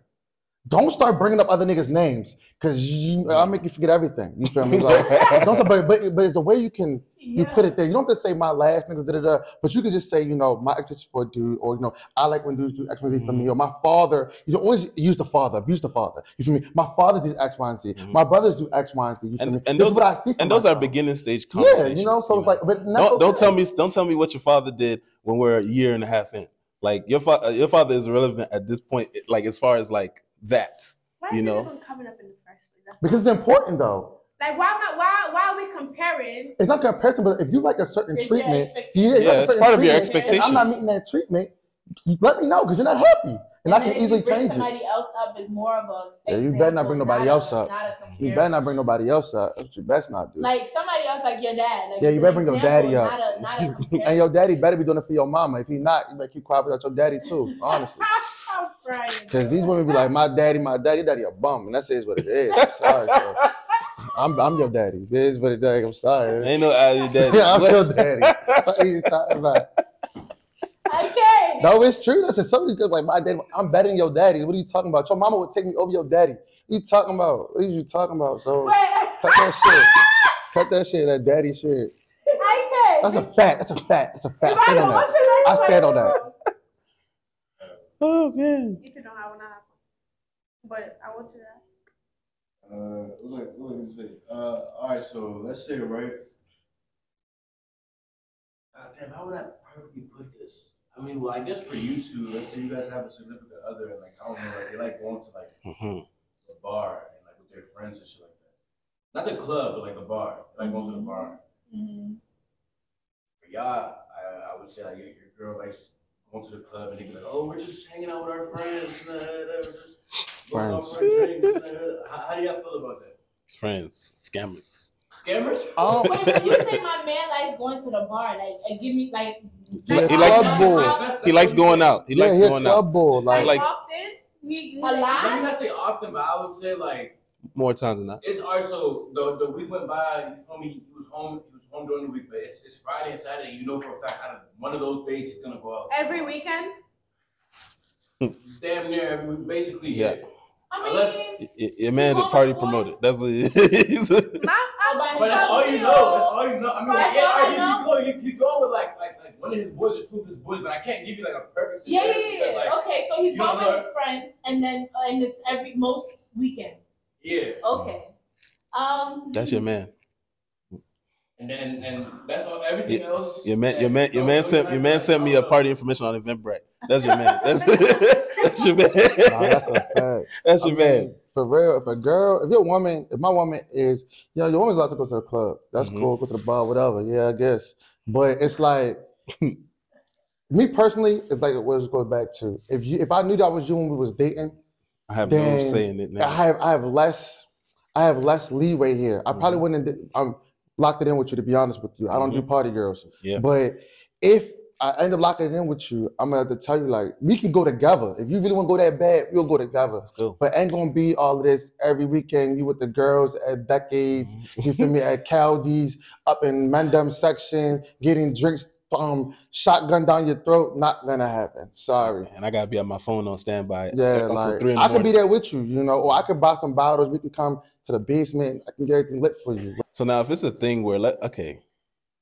Don't start bringing up other niggas' names because I'll make you forget everything. You feel me? Like don't but, but but it's the way you can you Yeah. put it there. You don't have to say my last niggas da da da, but you can just say you know my expectation for a dude, or you know I like when dudes do X Y Z for me, or my father. You don't always use the father, abuse the father. You feel me? My father did X Y and Z. Mhm. My brothers do X Y and Z. You feel And- me? and this those is what I see. and those are beginning stage Yeah, you know. So it's like, but don't don't tell me don't tell me what your father did when we're a year and a half in. Like your father, your father is irrelevant at this point. Like as far as like that. why you is know. it even coming up in the first place? That's because it's important though. like, why am I, why, why are we comparing? It's not comparison, but if you like a certain It's your treatment, expectation. you- you like Yeah, a it's certain part of your treatment, and expectation. I'm not meeting that treatment. You let me know because you're not happy, and, I then can if easily you bring change it. somebody else up is more of a. Yeah, you better not bring nobody a- else up. Not a You better not bring nobody else up. That's what you best not do. Like somebody else, like your dad. Like Yeah, you better bring your daddy up. Not a, not a and your daddy better be doing it for your mama. If he not, you better keep quiet about your daddy too. Honestly, because these women be like, my daddy, my daddy, daddy a bum, and that is what it is. I'm sorry, so I'm, I'm your daddy. It is what it is. I'm sorry. Ain't no your daddy. Yeah, I'm your daddy. What are you talking about? Okay. No, it's true. Listen, some of these girls like my daddy. I'm better than your daddy. What are you talking about? Your mama would take me over your daddy. What are you talking about? What are you talking about? So Wait. cut that shit. Cut that shit. That daddy shit. Okay. That's a fact. That's a fact. That's a fact. Stand on that. what's your next I stand on that. Oh man. If you don't have one, I have one. But I want you to. Uh, what what was I gonna? Uh, all right. So let's say right. God damn, how would I perfectly put this? I mean, well, I guess for you two, let's say you guys have a significant other, and like I don't know, like they like going to like Mhm. a bar and like with their friends and shit like that. Not the club, but like a bar. They like going to the bar. Mhm. For y'all, I, I would say like your, your girl likes going to the club and they be like, oh, we're just hanging out with our friends. and, uh, just going Friends. for a drink, and, uh, How, how do y'all feel about that? Friends, scammers. Scammers? Oh. Wait, when you say my man likes going to the bar, like, uh, give me like. Like, he likes- how- boy. how- He likes going out. He yeah, likes he a going club out boy. Like, Like, like- often, we, A lot? Let me not say often, but I would say like more times than not. it's also the the week went by. You feel me? He was home. He was home during the week, but it's, it's Friday and Saturday. You know for a fact out of one of those days he's gonna go out. every weekend. Damn near every week, basically. Yeah. Yeah. I mean, Y- y- Your man, the party promoted. That's what it is. My, I, But But that's all you know. That's all you know. I mean, like, yeah, I he's, know. he's going. He's, he's going with like like like one of his boys or two of his boys, but I can't give you like a perfect Yeah, yeah, yeah. because, yeah. like, okay, so he's going don't know- with his friends, and then uh, and it's every most weekends. yeah, Okay. Um. That's your man. and then and that's all. Everything else. Your man, your man, your man sent your man sent me a party information on Eventbrite. That's your man. That's, that's your man. Nah, that's a fact. That's I your man. For real, if a girl, if your woman, if my woman is, you know, your woman's allowed to go to the club. That's Mhm. cool. Go to the bar, whatever. Yeah, I guess. But it's like, me personally, it's like what it goes back to. If you, if I knew that was you when we was dating, I have no saying it now. I have, I have less, I have less leeway here. I probably wouldn't. have- I'm locked it in with you to be honest with you. I don't do party girls. Yeah. But if I end up locking it in with you, I'm gonna have to tell you like we can go together. If you really want to go that bad, we'll go together. Let's. But ain't gonna be all of this every weekend. You with the girls at decades. You feel me at Caldi's up in Mendham section, getting drinks um shotgun down your throat. Not gonna happen. Sorry. And I gotta be on my phone on standby. Yeah, like three in the I could be there with you, you know, or I could buy some bottles. We can come to the basement. I can get everything lit for you. So now, if it's a thing where, let okay,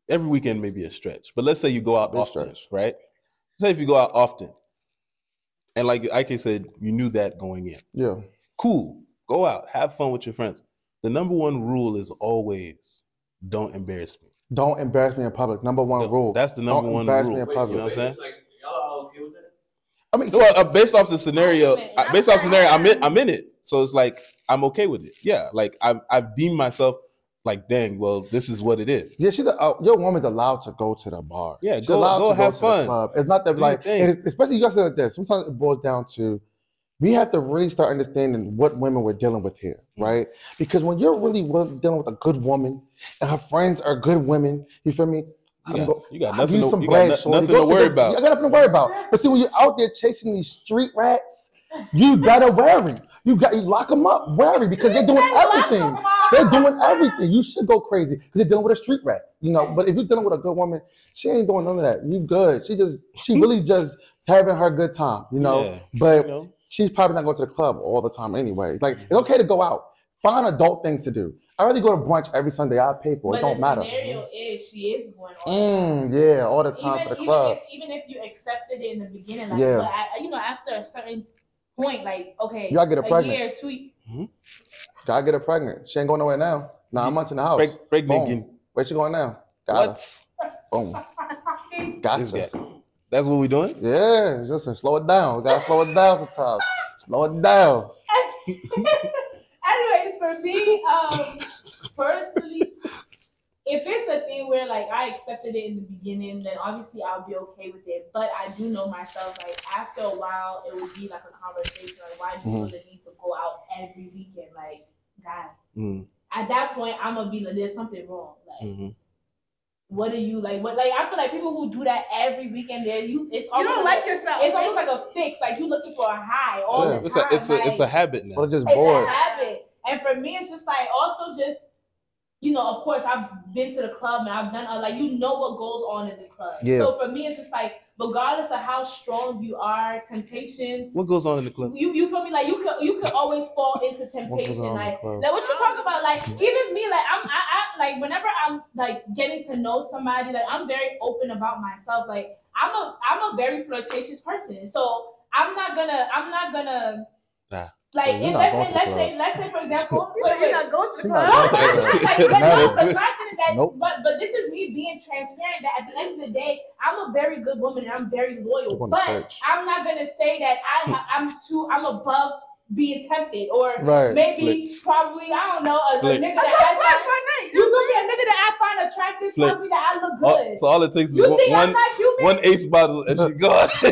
every weekend may be a stretch, but let's say you go out Big often, stretch. right? Say if you go out often, and like Ike said, you knew that going in. Yeah. Cool, go out, have fun with your friends. The number one rule is always don't embarrass me. Don't embarrass me in public. Number one rule. That's the number Don't one embarrass rule. me in Wait, public. You know what I'm saying? Like y'all okay with that? I mean, Well, uh, based off the scenario, Wait a minute. uh, based off scenario, I'm in, I'm in it. So it's like I'm okay with it. Yeah, like I've I've deemed myself like, dang, well, this is what it is. yeah, she's a, uh, your woman's allowed to go to the bar. Yeah, she's go- allowed go to have to fun. the club. It's not that Do like, especially you guys say like this. Sometimes it boils down to we have to really start understanding what women we're dealing with here, Mm-hmm. right? Because when you're really dealing with a good woman and her friends are good women, you feel me? You got, go- you got nothing, to, some you bread, got no- nothing to worry the- about. I got nothing to worry about. But see, when you're out there chasing these street rats, you gotta worry. You got you lock them up, worry because they're doing everything. They're doing everything. You should go crazy because you're dealing with a street rat, you know. But if you're dealing with a good woman, she ain't doing none of that. You good. She just she really just having her good time, you know. Yeah, But You know? she's probably not going to the club all the time anyway. Like it's okay to go out, find adult things to do. I rather go to brunch every Sunday. I pay for it. But It don't the matter. scenario is she is going on. Mm, yeah, all the time even, to the even club. If, even if you accepted it in the beginning, like, Yeah. but I, you know, after a certain point, like, okay, You gotta get her a pregnant. year, two, Gotta get her pregnant. She ain't going nowhere now. Nine months in the house. Preg- pregnant Boom. Where she going now? Got What? her. Boom. Gotcha. That's what we doing? Yeah, just slow it down. We gotta slow it down sometimes. Slow it down. Anyways, for me, um, personally, if it's a thing where like I accepted it in the beginning, then obviously I'll be okay with it. But I do know myself, like after a while, it would be like a conversation. Like, why do you feel the need to go out every weekend? Like, God, Mm, at that point, I'm gonna be like, there's something wrong. Like, mhm. what are you like? What like I feel like people who do that every weekend, there you it's You almost don't like yourself. it's almost like a fix. Like you looking for a high all Yeah, the it's time. a it's a it's a habit now. Or just it's bored. a habit. And for me, it's just like also just, you know, of course, I've been to the club and I've done uh, like you know what goes on in the club. Yeah. So for me, it's just like regardless of how strong you are, temptation. What goes on in the club? You you feel me? Like you could you could always fall into What temptation. the Like like what you talk about, like even me, like I'm, I, I, like whenever I'm like getting to know somebody, like I'm very open about myself. Like I'm a, I'm a very flirtatious person, so I'm not gonna, I'm not gonna, Ah. Like, So you're and let's say, let's say, let's say, for example, You wait, said you're wait. not going to the She's club. not No, going but to I'm the just club. like, but no, but my thing is that, Nope. but but this is me being transparent. That at the end of the day, I'm a very good woman and I'm very loyal. going to But church. I'm not gonna say that I I'm too I'm above being tempted or Right. maybe Flicks. probably I don't know a, a nigga that I find fun, fun you night. feel me a nigga that I find attractive tells me that I look good. Oh, so all it takes is you one think I'm one, one ace bottle and she gone. No,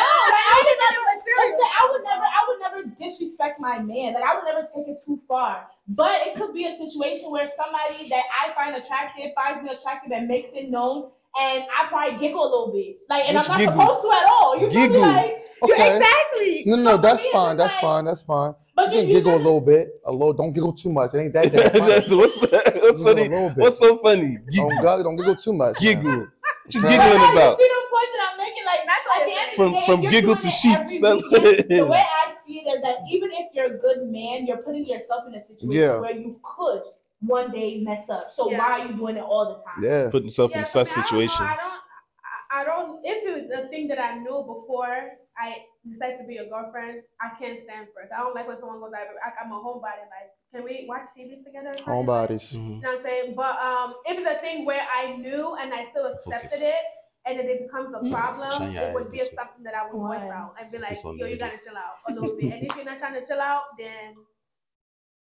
like, I would never. Listen, I would never, I would never disrespect my man. Like I would never take it too far. But it could be a situation where somebody that I find attractive finds me attractive and makes it known, and I probably giggle a little bit. Like, and Which I'm not giggle? supposed to at all. You feel me? Giggle. Like, Okay. exactly. No, no, So no, for that's me, fine. That's like- fine. That's fine. But You you, can you giggle a little bit. A little. Don't giggle too much. It ain't that damn funny. That's- what's what's funny? a little bit. What's so funny? Don't, Giggle. go- don't giggle too much. Giggle. What you Yeah. giggling about? You see the point that I'm making? Like, That's at what the it end is. of the From day, from if giggle to sheets. That's what weekend, it The way I see it is that even if you're a good man, you're putting yourself in a situation Yeah. where you could one day mess up. So Yeah. why are you doing it all the time? Yeah. Putting yourself Yeah, in for such me, I don't situations. I don't, I, I don't. If it was a thing that I knew before I decided to be your girlfriend, I can't stand for it. I don't like when someone goes like, I- I'm a homebody. Like, can we watch TV together? or something? Homebodies. Mhm. You know what I'm saying? But um, if it's a thing where I knew and I still accepted Focus. it, and then it becomes a Mm. problem, Shine your it would be something that I would voice Why? out and be like, "Yo, you gotta chill out a little bit." And if you're not trying to chill out, then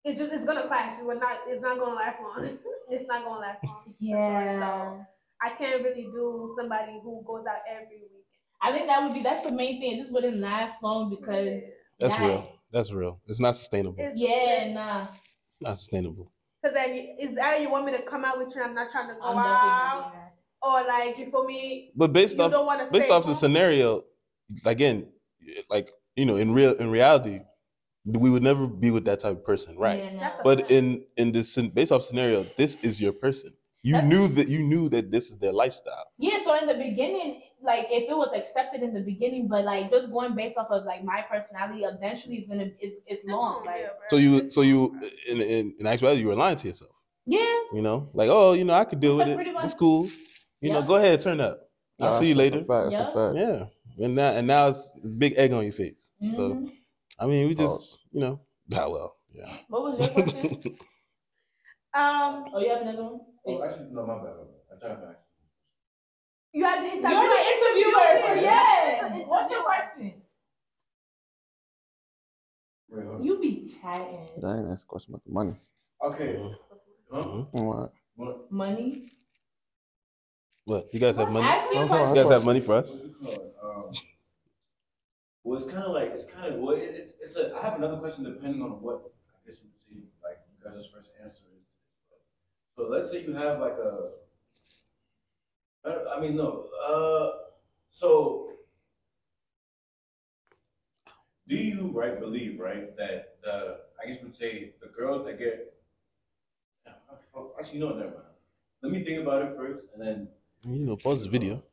it's just it's gonna clash. We're not. It's not gonna last long. it's not gonna last long. for sure. Yeah. So I can't really do somebody who goes out every week. I think that would be that's the main thing. It just wouldn't last long because That's that- real. That's real. It's not sustainable. It's, Yeah, nah. Not sustainable. Because then you- it's either you want me to come out with you, I'm not trying to go I'm out, gonna do that. Or like you feel me, But based you off don't want to based stay off the scenario, again, like you know, in real in reality, we would never be with that type of person, right? Yeah, nah. That's a- But in in this based off scenario, this is your person. You That- knew that you knew that this is their lifestyle. Yeah, so in the beginning, like if it was accepted in the beginning, but like just going based off of like my personality, eventually it's gonna it's it's It's long. gonna Like So you so you in in, in actuality you were lying to yourself. yeah, You know, like oh, you know, I could deal with it. Pretty much. It's cool. You know, go ahead, turn up. I'll Nah, see you later. fact, Yeah. fact. Yeah, and now and now it's a big egg on your face. So Mhm. I mean, we just Pause. you know, ah well, yeah. what was your question? Um, oh, you have another one? Oh, actually no, my bad. I'm trying to ask. You had the interview. You're the interviewer, so Interviewer. yeah. What's your question? Wait, hold. You be chatting Dang, that's a question about the money. Okay. Huh? Mhm. What? What? money. What you guys have money? Ask me a Hold on, You question. guys have money for us? Um, well, it's kind of like it's kind of well, it, it's it's a. I have another question depending on what I guess you would see like you guys' first answer is. So let's say you have like a. I, mean no. Uh, so do you right believe right that the I guess you would say the girls that get. Actually, no, never mind. Let me think about it first, and then. You know, pause the video.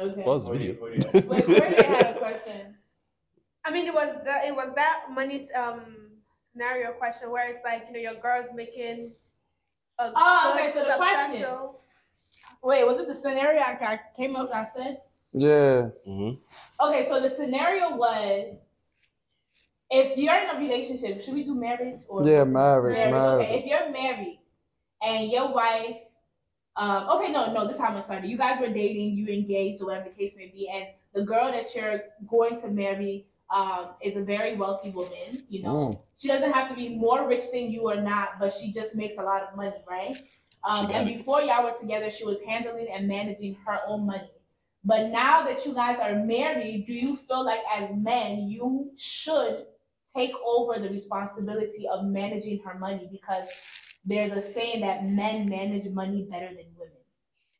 Okay. Pause the yeah, video. yeah. Wait, where they had a question? I mean, it was that it was that money um scenario question where it's like you know your girl's making a Oh, good okay, so the question. substantial- Wait, was it the scenario I, I came up? I said. Yeah. hmm Okay, so the scenario was if you're in a relationship, should we do marriage or Yeah, marriage, marriage? marriage. Okay, if you're married and your wife, um, okay, no, no, this time I'm started. You guys were dating, you engaged, or whatever the case may be, and the girl that you're going to marry um, is a very wealthy woman. You know, Mm. she doesn't have to be more rich than you or not, but she just makes a lot of money, right? Um, and it. before y'all were together, she was handling and managing her own money. But now that you guys are married, do you feel like as men, you should take over the responsibility of managing her money? Because there's a saying that men manage money better than women.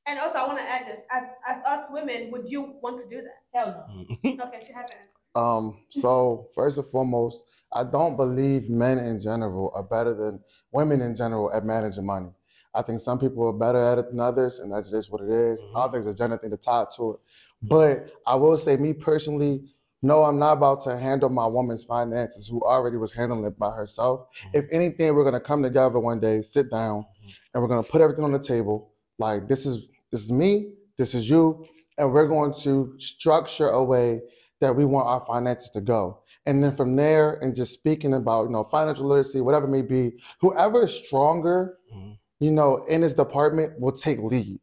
And also, I want to add this: as as us women, would you want to do that? Hell no. Okay, she has an answer. Um, so first and foremost, I don't believe men in general are better than women in general at managing money. I think some people are better at it than others, and that's just what it is. I don't think it's a gender thing to tie to it. But I will say, me personally, no, I'm not about to handle my woman's finances, who already was handling it by herself. If anything, we're gonna come together one day, sit down, and we're gonna put everything on the table. Like this is this is me, this is you, and we're going to structure a way that we want our finances to go. And then from there, and just speaking about, you know, financial literacy, whatever it may be, whoever is stronger, Mhm. you know, in his department will take lead,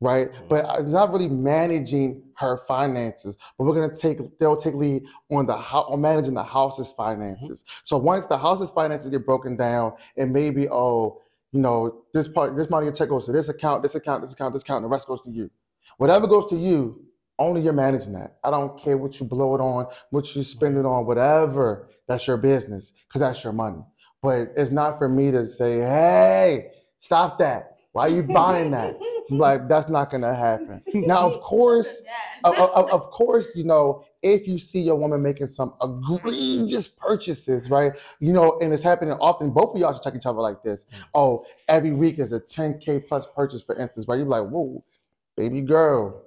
right? Mhm. But it's not really managing her finances, but we're gonna take, they'll take lead on the house, on managing the house's finances. Mm-hmm. So once the house's finances get broken down, it may be, oh, you know, this part, this money check goes to this account, this account, this account, this account, and the rest goes to you. Whatever goes to you, only you're managing that. I don't care what you blow it on, what you spend it on, whatever. That's your business because that's your money. But it's not for me to say, hey, stop that. Why are you buying that? Like, that's not going to happen. Now, of course, of, of, of course, you know, if you see your woman making some egregious purchases, right? You know, and it's happening often, both of y'all should check each other like this. Mm. Oh, every week is a 10K plus purchase, for instance, right? You're like, whoa, baby girl,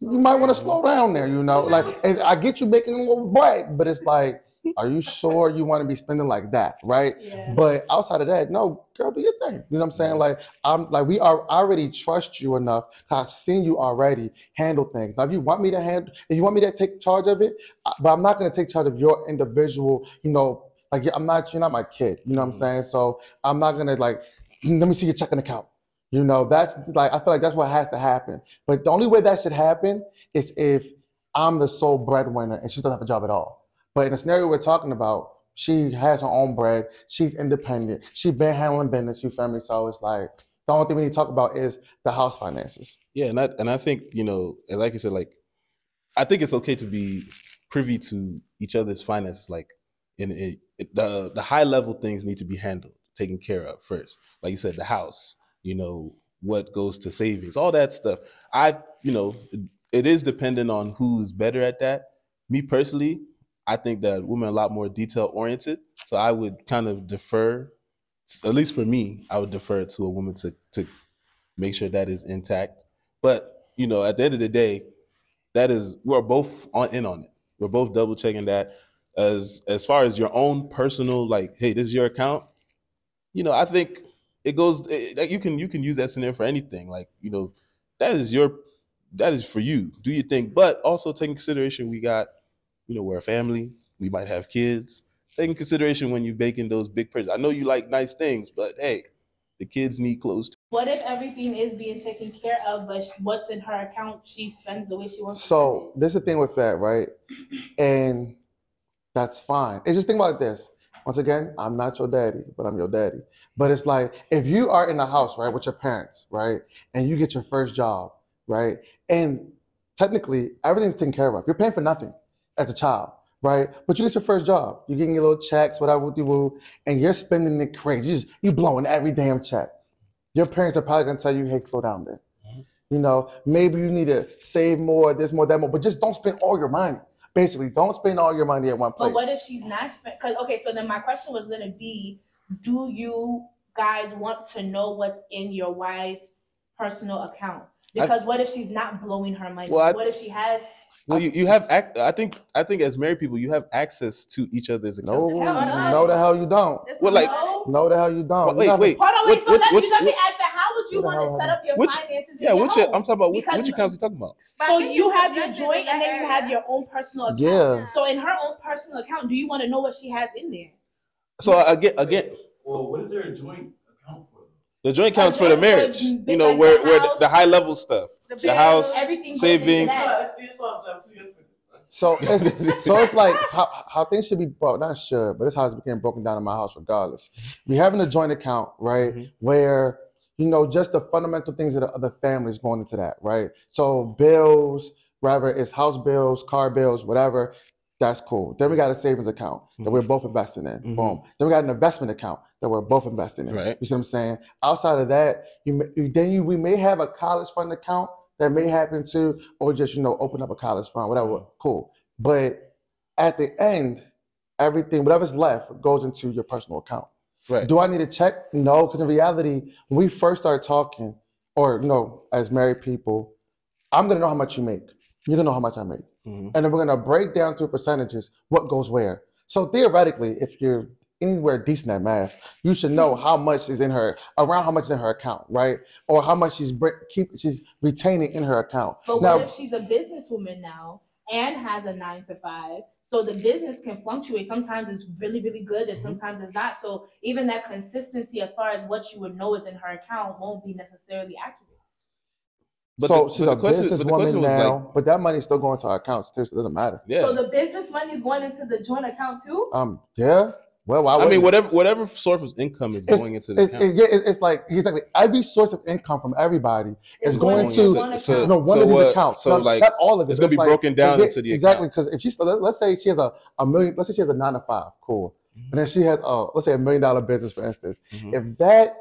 you might want to slow down there, you know? Like, and I get you making a little bread, but it's like, Are you sure you want to be spending like that, right? Yeah. But outside of that, no, girl, do your thing. You know what I'm saying? Like I'm like we are I already trust you enough. I've seen you already handle things. Now, if you want me to handle, if you want me to take charge of it, I- but I'm not going to take charge of your individual. You know, like I'm not. You're not my kid. You know what I'm Mhm. saying? So I'm not gonna like. Let me see your checking account. You know, that's like I feel like that's what has to happen. But the only way that should happen is if I'm the sole breadwinner and she doesn't have a job at all. But in the scenario we're talking about, she has her own bread. She's independent. She's been handling business. You me? So it's like the only thing we need to talk about is the house finances. Yeah, and I and I think you know, like you said, like I think it's okay to be privy to each other's finances. Like in it, it, the the high level things need to be handled, taken care of first. Like you said, the house, you know, what goes to savings, all that stuff. I, you know, it is dependent on who's better at that. Me personally, I think that women are a lot more detail oriented, so I would kind of defer. At least for me, I would defer to a woman to to make sure that is intact. But you know, at the end of the day, that is we're both on in on it. We're both double checking that. As as far as your own personal, like, hey, this is your account. You know, I think it goes. It, you can you can use that scenario for anything. Like, you know, that is your that is for you. Do you think? But also take in consideration we got, you know, we're a family. We might have kids. Take in consideration when you're baking those big purchases. I know you like nice things, but hey, the kids need clothes too. What if everything is being taken care of, but what's in her account she spends the way she wants to So to this is the thing with that, right? And that's fine. And just think about this. Once again, I'm not your daddy, but I'm your daddy. But it's like if you are in the house, right, with your parents, right, and you get your first job, right, and technically everything's taken care of. You're paying for nothing as a child, right? But you get your first job, you're getting your little checks, whatever, woo woo, and you're spending it crazy. You just you blowing every damn check. Your parents are probably gonna tell you, "Hey, slow down, there." Mm-hmm. You know, maybe you need to save more, this more, that more, but just don't spend all your money. Basically, don't spend all your money at one place. But what if she's not spent? Because okay, so then my question was gonna be, do you guys want to know what's in your wife's personal account? Because what if she's not blowing her money? Well, I- what if she has? Well, you, you have ac- I think I think as married people, you have access to each other's no, accounts. No. no, the hell you don't. It's Well, like- no. No, the hell you don't. Wait, You gotta- wait. Hold on, wait. What- so what- let, which- you let me ask that. How would you What the want to hell? set up your Which- finances? in Yeah, your which home? I'm talking about. Which, Because- which accounts you talking about? But I So think you it's have your subjective joint, and that then you area. have your own personal account. Yeah. So in her own personal account, do you want to know what she has in there? So uh, again, again, Well, what is there a joint account for? the joint So counts for the then, marriage. but You know, like where the where the, house- the high level stuff, The the house, Everything goes savings. that. see, that's why I'm too young for this. So it's so it's like how, how things should be brought, not should, but this house became broken down in my house regardless. We having a joint account, right? Mhm. Where you know just the fundamental things of the other families going into that, right? So bills, whether it's house bills, car bills, whatever, that's cool. Then we got a savings account that we're both investing in. Mhm. Boom. Then we got an investment account that we're both investing in. Right. You see what I'm saying? Outside of that, you, may, you then you we may have a college fund account that may happen to, or just you know open up a college fund, whatever. Cool. But at the end, everything, whatever's left, goes into your personal account. Right. Do I need to check? No, because in reality, when we first start talking, or you know, as married people, I'm gonna know how much you make. You're gonna know how much I make, Mhm. and then we're gonna break down through percentages what goes where. So theoretically, if you're anywhere decent at math, you should know how much is in her around how much is in her account, right? Or how much she's bre- keep she's retaining in her account. But now, what if she's a businesswoman now and has a nine to five? So the business can fluctuate. Sometimes it's really, really good, and Mhm. sometimes it's not. So even that consistency, as far as what you would know is in her account, won't be necessarily accurate. But so the- she's but a the question- but the businesswoman now, like- but that money's still going to our accounts too, so it doesn't matter. Yeah. So the business money is going into the joint account too. Um, yeah. Well, why I mean, wouldn't whatever whatever source of income is It's- going into the It's, account. it- yeah, it's, it's like exactly every source of income from everybody is It's going to one so- account. no one so of these what- accounts. so not, like, not all of it. it's gonna be like- broken down yeah, into the exactly because if she's let, let's say she has a, a million, let's say she has a nine to five, cool, Mhm. and then she has uh let's say a million dollar business for instance. Mhm. If that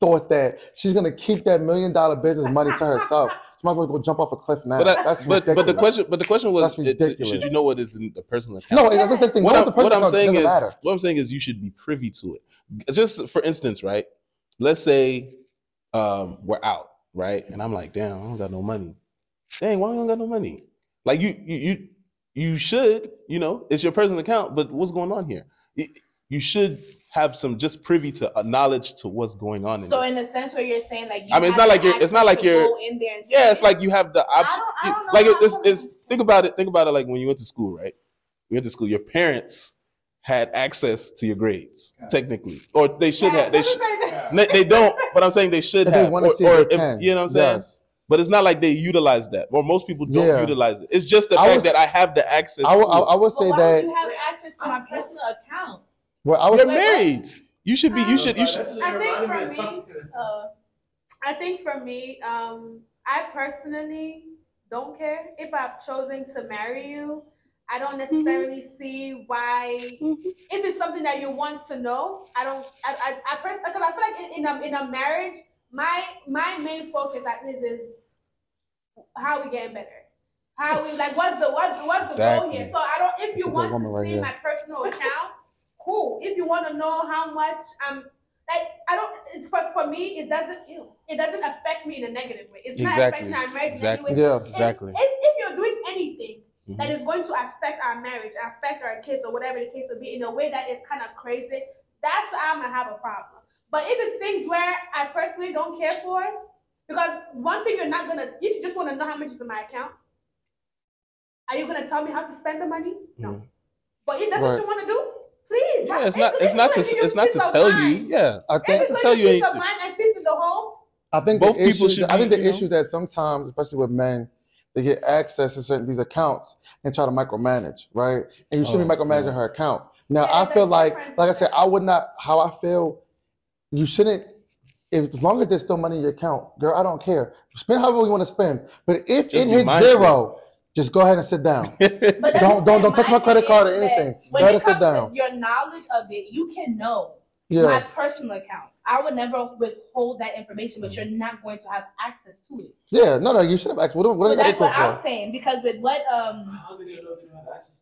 thought that she's gonna keep that million dollar business money to herself, she might as well go jump off a cliff now. But, I- That's but but the question but the question was it- should you know what is in the personal account? No, that's the thing. what I'm, what I'm saying is matter. what I'm saying is you should be privy to it. Just for instance, right? Let's say um, we're out, right? And I'm like, damn, I don't got no money. Dang, why you don't got no money? Like you, you, you you should, you know, it's your personal account, but what's going on here? You, you should have some just privy to uh, knowledge to what's going on. In So there. in a sense where you're saying like you I mean, it's not like you're- it's not like you're- in there and yeah, it's like you have the option. don't- I don't know like it, it's, it's think about it. Think about it. Like when you went to school, right? You went to school. Your parents had access to your grades, technically, or they should have. They Let me should. say. They, they don't, but I'm saying they should If have. they want to or- see or it, they if- can. You know what I'm saying? Yes. But it's not like they utilize that, or most people don't Yeah. utilize it. It's just the I fact was- that I have the access. I would, to I, it. I But say why that. would you have access to my personal account? Well, I was. You're Wait, married. You should be. You should. You should. I think for me, Uh, I think for me, um, I personally don't care if I've chosen to marry you. I don't necessarily see why. If it's something that you want to know, I don't. I I, I pers- because I feel like in, in a in a marriage, my my main focus at least is how we getting better. How we like what's the what's what's the goal here? So I don't. If you a want to right see here. my personal account, cool. If you want to know how much I'm like I don't it's but for me it doesn't it doesn't affect me in a negative way. It's not affecting our marriage Exactly. in any way. Yeah. Exactly. If, if you're doing anything Mhm. that is going to affect our marriage, affect our kids or whatever the case will be in a way that is kind of crazy, that's where I'm gonna have a problem. But if it's things where I personally don't care for, because one thing you're not gonna if you just want to know how much is in my account, are you gonna tell me how to spend the money? No. Mhm. But if that's Right. what you want to do, please. Yeah, it's not. It's not to. It's not to tell you. Yeah. I think. to tell you to peace of mind and peace in the home, I think Both the people issue, should I think be, the you know? issue that sometimes, especially with men, they get access to certain these accounts and try to micromanage, right? And you shouldn't be Oh, micromanaging yeah. her account. Now, Yeah, I feel like, like I said. I would not. How I feel, you shouldn't. If, as long as there's still money in your account, girl, I don't care. Spend however you want to spend. But if Just it be hits zero, just go ahead and sit down. But Don't- don't- don't touch my credit card or anything. When Go ahead and sit down. your knowledge of it, you can know yeah. my personal account. I would never withhold that information, but you're not going to have access to it. yeah. No, no, you should have asked. What, what So are that's asking what I'm saying. Because with what um How do they know they don't have access?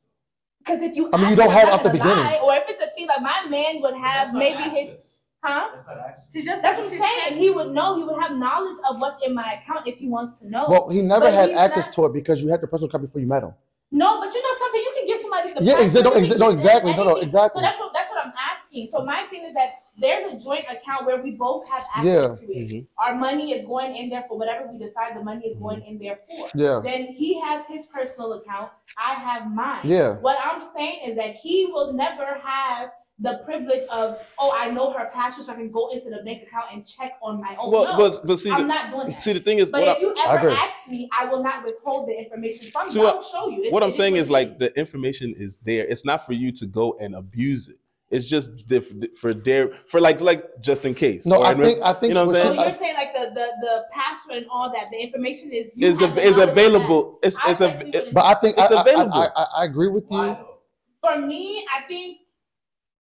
because if you I mean, you don't them, have at the beginning. lie, or if it's a thing like my man would have That's not maybe his access. Huh? That's not access. she just That's what I'm she's saying. He would know. He would have knowledge of what's in my account if he wants to know. Well, he never But had he's access not- to it because you had the personal copy before you met him. No, but you know something. You can give somebody the Yeah, password, exa- no, you exa- can no, them exactly. No, no, anything. exactly. So that's what that's what I'm asking. So my thing is that there's a joint account where we both have access Yeah. to it. Mhm. Our money is going in there for whatever we decide the money is going in there for. Yeah, Then he has his personal account. I have mine. yeah. What I'm saying is that he will never have the privilege of, oh, I know her password, so I can go into the bank account and check on my own. Well, no, but but see, I'm the, not doing that. see the thing is, but what, if you I ever agree. ask me, I will not withhold the information from See, you. what- I'll show you. It's- what I'm saying is like the information is there. It's not for you to go and abuse it. It's just diff- for there for like like just in case. No, Or I think I think you know what what I'm saying. So she- you're saying like the, the the password and all that, the information is you is have av- is knowledge that. available. It's I it's a personally But I think It's I, I- available. I, I, I agree with you. though? For me, I think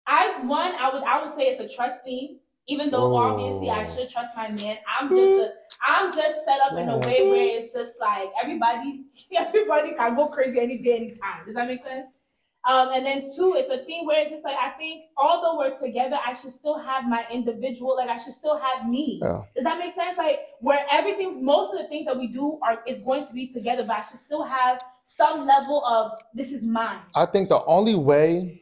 I one I would I would say it's a trust thing. Even though Oh. obviously I should trust my man, I'm just a, I'm just set up in a way where it's just like everybody everybody can go crazy any day, anytime. Does that make sense? Um, and then two, it's a thing where it's just like I think although we're together, I should still have my individual, like I should still have me. Yeah. Does that make sense? Like where everything, most of the things that we do are is going to be together, but I should still have some level of this is mine. I think the only way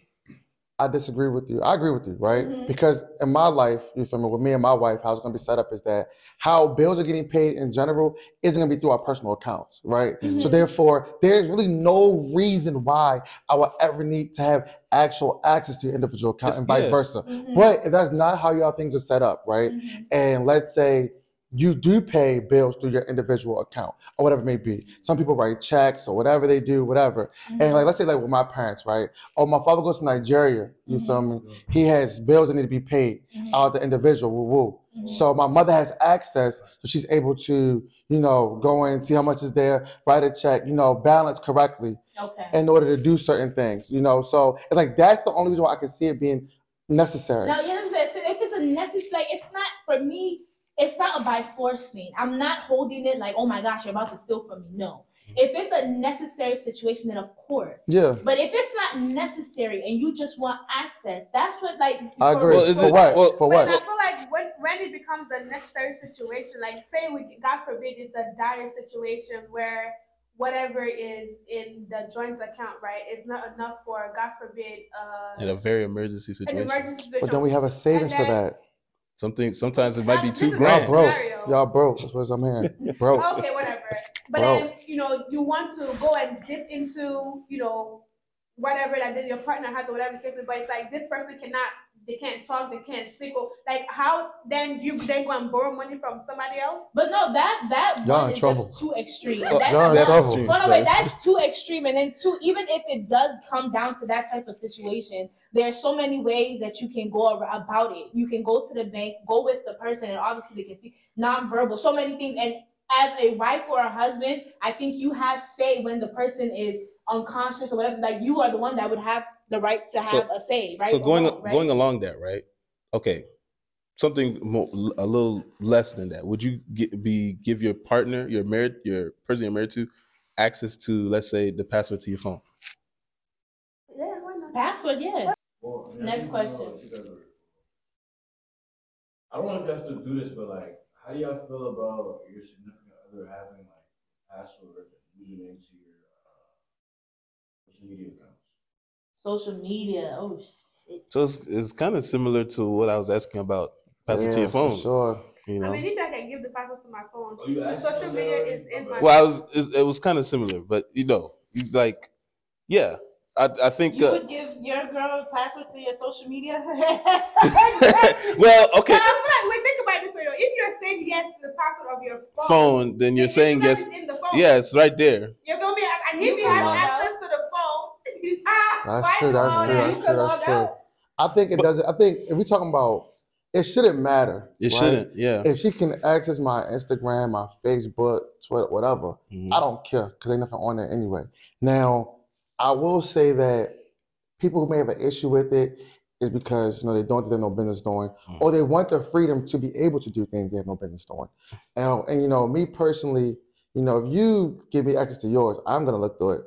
I disagree with you, I agree with you, right? Mhm. Because in my life, you feel me, with me and my wife, how it's gonna be set up is that how bills are getting paid in general isn't gonna be through our personal accounts, right? So Mhm. therefore, there's really no reason why I would ever need to have actual access to your individual account It's- and vice yeah. versa. Mhm. But if that's not how y'all things are set up, right? Mhm. and let's say you do pay bills through your individual account or whatever it may be. Some people write checks or whatever they do, whatever. And like let's say like with my parents, right? Oh, my father goes to Nigeria, you Mhm. feel me? He has bills that need to be paid Mhm. out the individual, woo woo. Mhm. So my mother has access, so she's able to, you know, go and see how much is there, write a check, you know, balance correctly Okay. in order to do certain things, you know. So it's like that's the only reason why I can see it being necessary. Now, you know what I'm saying? So if it's a necessary, like it's not for me. It's not a by force thing. I'm not holding it like, oh my gosh, you're about to steal from me. No. If it's a necessary situation, then of course. Yeah, But if it's not necessary and you just want access, that's what like. I agree. Well, is for it- what? well- for But what? I feel like when when it becomes a necessary situation, like say we God forbid it's a dire situation where whatever is in the joint account, right? It's not enough for, God forbid, uh, In a very emergency situation. an situation. emergency situation. But then we have a savings for that. Something sometimes it might be too two is Y'all broke. Y'all broke. That's what I'm hearing. Broke. okay, whatever. But Bro. then you know you want to go and dip into you know whatever that then your partner has or whatever the case is. But it's like this person cannot, they can't talk, they can't speak. Or like how then you then go and borrow money from somebody else? But no, that that Y'all one in is trouble. just too extreme. Well, That's, Y'all in that's, trouble. extreme, No, no, wait, that's too extreme. And then two, even if it does come down to that type of situation, there are so many ways that you can go about it. You can go to the bank, go with the person, and obviously they can see nonverbal, so many things. And as a wife or a husband, I think you have say when the person is unconscious or whatever. Like you are the one that would have the right to have So- a say, right? So going wrong, right? going along that, right? Okay, something more, a little less than that. Would you get, be give your partner, your married, your person you're married to, access to, let's say, the password to your phone? Yeah, why not? password, yeah. Well, I Next think we know question. what you guys are- I don't know if you have to do this, but like, how do y'all feel about your significant other having like password and username to your uh, social media accounts? Social media. Oh shit. So it's, it's kind of similar to what I was asking about password to Yeah, your for phone. Sure. You know? I mean, if I can give the password to my phone, Oh, you social for media is in my. well, I was it, it was kind of similar, but you know, you like, yeah, I I think. You Uh, would give your girl a password to your social media? well, But okay, I feel like, wait, think about this way though. If you're saying yes to the password of your phone, phone. Then you're saying Instagram yes. in the phone. Yeah, it's right there. You feel me? And if You he can has log out. access to the phone, That's true, that's true, that's true, that's true. I think it doesn't. I think if we're talking about, it shouldn't matter. It right? shouldn't. Yeah. If she can access my Instagram, my Facebook, Twitter, whatever, Mhm. I don't care because ain't nothing on there anyway. Now, I will say that people who may have an issue with it is because you know they don't think they have no business doing, Mm. or they want the freedom to be able to do things they have no business doing. And, and you know, me personally, you know, if you give me access to yours, I'm gonna look through it.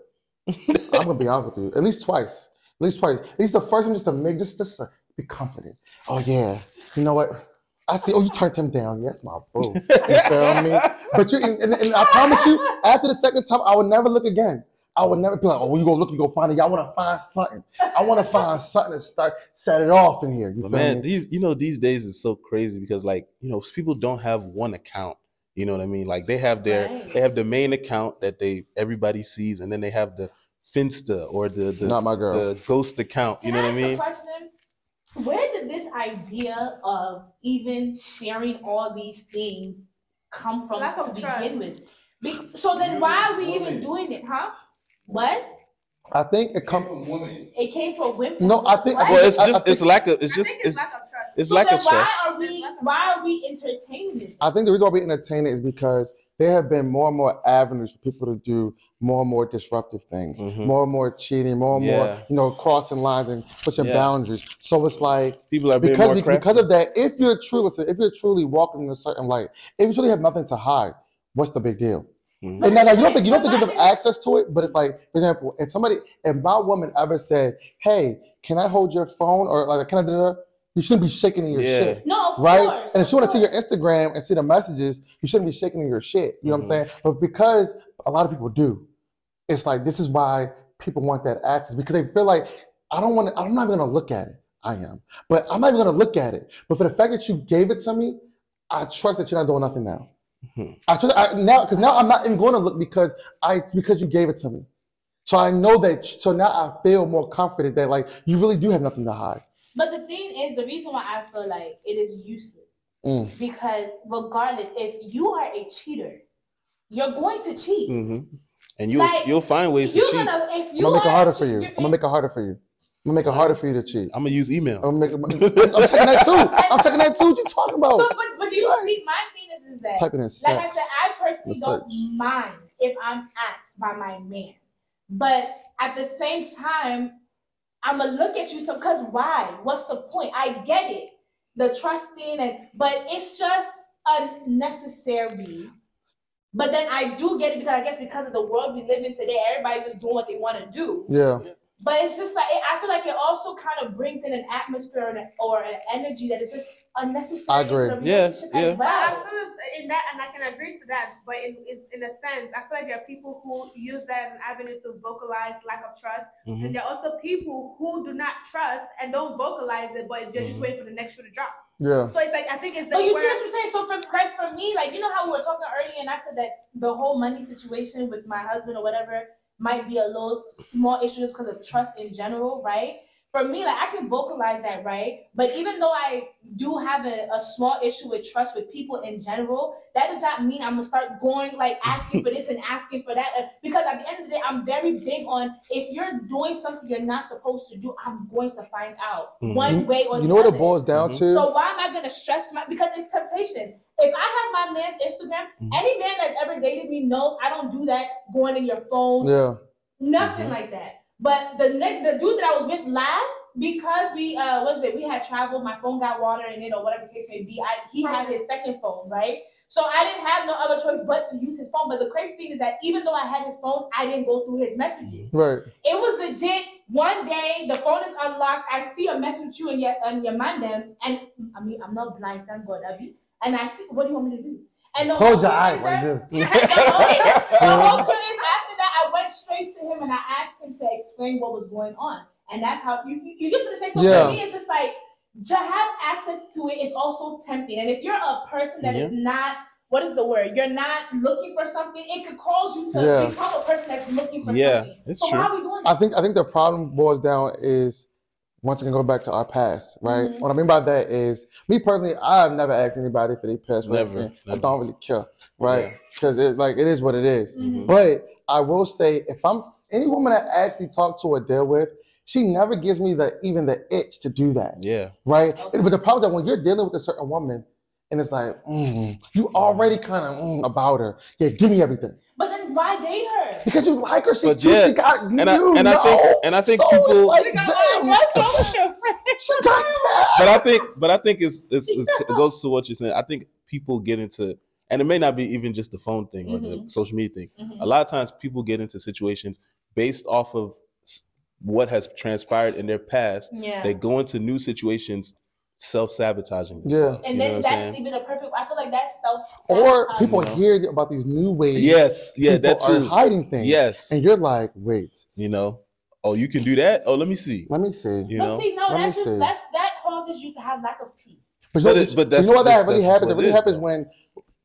I'm gonna be honest with you, at least twice, at least twice. At least the first one just to make just just to be confident. Oh yeah, you know what? I see. Oh, you turned him down. Yes, my boo. You feel me? But you and, and I promise you, after the second time, I would never look again. I would never be like, oh, you go look, you go find it. Y'all want to find something. I want to find something to start set it off in here. You feel man, me? these you know these days is so crazy because like you know people don't have one account. You know what I mean? Like they have their Right. they have the main account that they everybody sees, and then they have the Finsta or the the, Not my girl. the ghost account. You Can know I what I ask mean? a question? Where did this idea of even sharing all these things come from Lack to of begin trust. with? Be- so then why are we even doing it, huh? What? I think it Come comes. from women. It came from women. No, I think- What? Well, it's I- I just it's think- lack of it's I just think it's, it's lack of trust. it's so lack then of why trust. are we why are we entertaining this? I think the reason why we entertain it is because there have been more and more avenues for people to do more and more disruptive things, Mhm. more and more cheating, more and more, you know, crossing lines and pushing Yeah. boundaries. So it's like People are being because more be- because of that, if you're truly if you're truly walking in a certain light, if you truly have nothing to hide, what's the big deal? Mhm. And now, now you don't think you don't But think give them access to it, but it's like, for example, if somebody, if my woman ever said, "Hey, can I hold your phone?" or like, "Can I do that?" You shouldn't be shaking in your Yeah. shit, No, of right? course. and if you want to see your. Instagram and see the messages, you shouldn't be shaking in your shit. You know what I'm Mhm. saying? But because a lot of people do, it's like this is why people want that access because they feel like I don't want to. I'm not even gonna look at it. I am, but I'm not even gonna look at it. But for the fact that you gave it to me, I trust that you're not doing nothing now. Mhm. I trust I, now because now I'm not even going to look because I because you gave it to me. So I know that. So now I feel more confident that like you really do have nothing to hide. But the thing is, the reason why I feel like it is useless Mm. because regardless, if you are a cheater, you're going to cheat. Mhm. And you'll Like, you'll find ways to cheat. gonna if I'm gonna make it harder for you. I'm gonna make it harder for you. I'm gonna make it harder for you to cheat. I'm gonna use email. I'm, gonna make it, I'm checking that too. I'm checking that too. What you talking about? So, but but do you Right. see? My thing is, is that Typing in sex. like I said, I personally the don't mind if I'm asked by my man, but at the same time, I'm gonna look at you some. Cause why? What's the point? I get it, the trusting, and but it's just unnecessary. But then I do get it because I guess because of the world we live in today, everybody's just doing what they want to do. Yeah. But it's just like I feel like it also kind of brings in an atmosphere or an, or an energy that is just unnecessary. I agree. into Yeah, yeah. as But I feel it's in that, and I can agree to that. But in, it's in a sense, I feel like there are people who use that as an avenue to vocalize lack of trust, Mhm. and there are also people who do not trust and don't vocalize it, but they're just Mhm. waiting for the next shoe to drop. Yeah. So it's like I think it's But like you see what I'm saying? So for Chris, for me, like you know how we were talking earlier, and I said that the whole money situation with my husband or whatever might be a little small issue just because of trust in general, right? For me, like I can vocalize that, right? But even though I do have a, a small issue with trust with people in general, that does not mean I'm gonna start going like asking for this and asking for that. Because at the end of the day, I'm very big on if you're doing something you're not supposed to do, I'm going to find out Mhm. one way or another You the know what other. it boils down Mhm. to? So why am I gonna stress my because it's temptation. If I have my man's Instagram, Mhm. any man that's ever dated me knows I don't do that going in your phone, yeah. nothing Mhm. like that. But the next the dude that I was with last, because we uh what is it, we had traveled, my phone got water in it or whatever the case may be. I he had his second phone, right? So I didn't have no other choice but to use his phone. But the crazy thing is that even though I had his phone, I didn't go through his messages. Right. It was legit. One day, the phone is unlocked. I see a message with you and your on your mandem, and I mean, I'm not blind, thank God, Abby. And I see, what do you want me to do? And the Close your eyes is like this. the whole- the whole thing is after that, I went straight to him and I asked him to explain what was going on, and that's how you you, you get to say. So Yeah. for me, it's just like to have access to it is also tempting, and if you're a person that is not what is the word? You're not looking for something. It could cause you to Yeah. become a person that's looking for Yeah, something. it's so true. why are we doing I think I think the problem boils down is once again go back to our past, right? Mhm. What I mean by that is me personally, I've never asked anybody for their past. or Never. I don't really care, right? Yeah. Because it's like it is what it is. Mhm. But I will say, if I'm any woman that I actually talk to or deal with, she never gives me the even the itch to do that, Yeah. right? Okay. But the problem is that when you're dealing with a certain woman, and it's like mm, you already kind of mm, about her, yeah, give me everything But then why date her? because you like her. She But yeah, she got and I- you and I know. think- and I think so it's people- like, damn, what's wrong with your friend? she got. But I think, but I think it's, it's, it's it goes to what you're saying. I think people get into, and it may not be even just the phone thing or the Mhm. social media thing. Mhm. A lot of times, people get into situations based off of what has transpired in their past. Yeah. They go into new situations, self sabotaging. Yeah. and then that's even the perfect. I feel like that's self. Or people You know? hear about these new ways. Yes, yeah, people that are too. hiding things. Yes, and you're like, wait, you know. Oh, you can do that. Oh, let me see. let me see. You but know. see, no, Let that's just see. that's that causes you to have lack of peace. But, But you, it- but you know what just- that really happens? It what it really is, happens though. when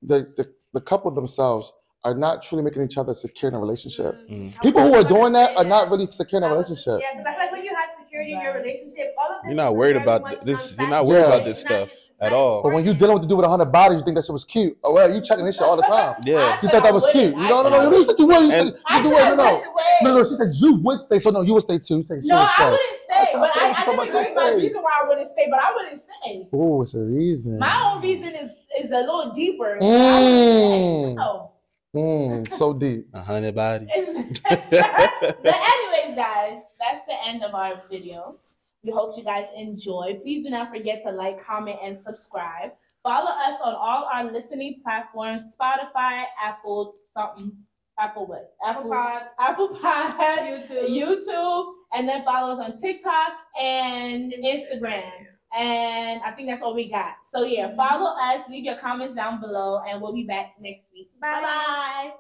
the, the the couple themselves are not truly making each other secure in a relationship. Mm. I People who are doing that say are not really secure in a relationship. Yeah, because I feel like when you have security in your relationship, all of this You're not worried about this- you're not worried about this stuff at all. But when you important. dealing with the dude with a hundred bodies, you think that shit was cute. Oh well, you checking this shit all the time. Yeah. I You thought that was wouldn't. cute. I No, no, said no. You said you would. You said you I do said No, no. No, no. She said you would stay. So no, you would stay too. You she No, would I wouldn't stay. But I, I Come never on, gave my reason why I wouldn't stay. But I wouldn't stay. Oh, it's a reason. My own reason is is a little deeper. but I wouldn't stay. Mm. No. Mm, so deep. A hundred bodies. But anyways, guys, that's the end of our video. We hope you guys enjoy. Please do not forget to like, comment, and subscribe. Follow us on all our listening platforms: Spotify, Apple, something, Apple what? Apple Pod, Apple Pod, YouTube. YouTube, and then follow us on TikTok and Instagram. And I think that's all we got. So yeah, follow us, leave your comments down below, and we'll be back next week. Bye. Bye.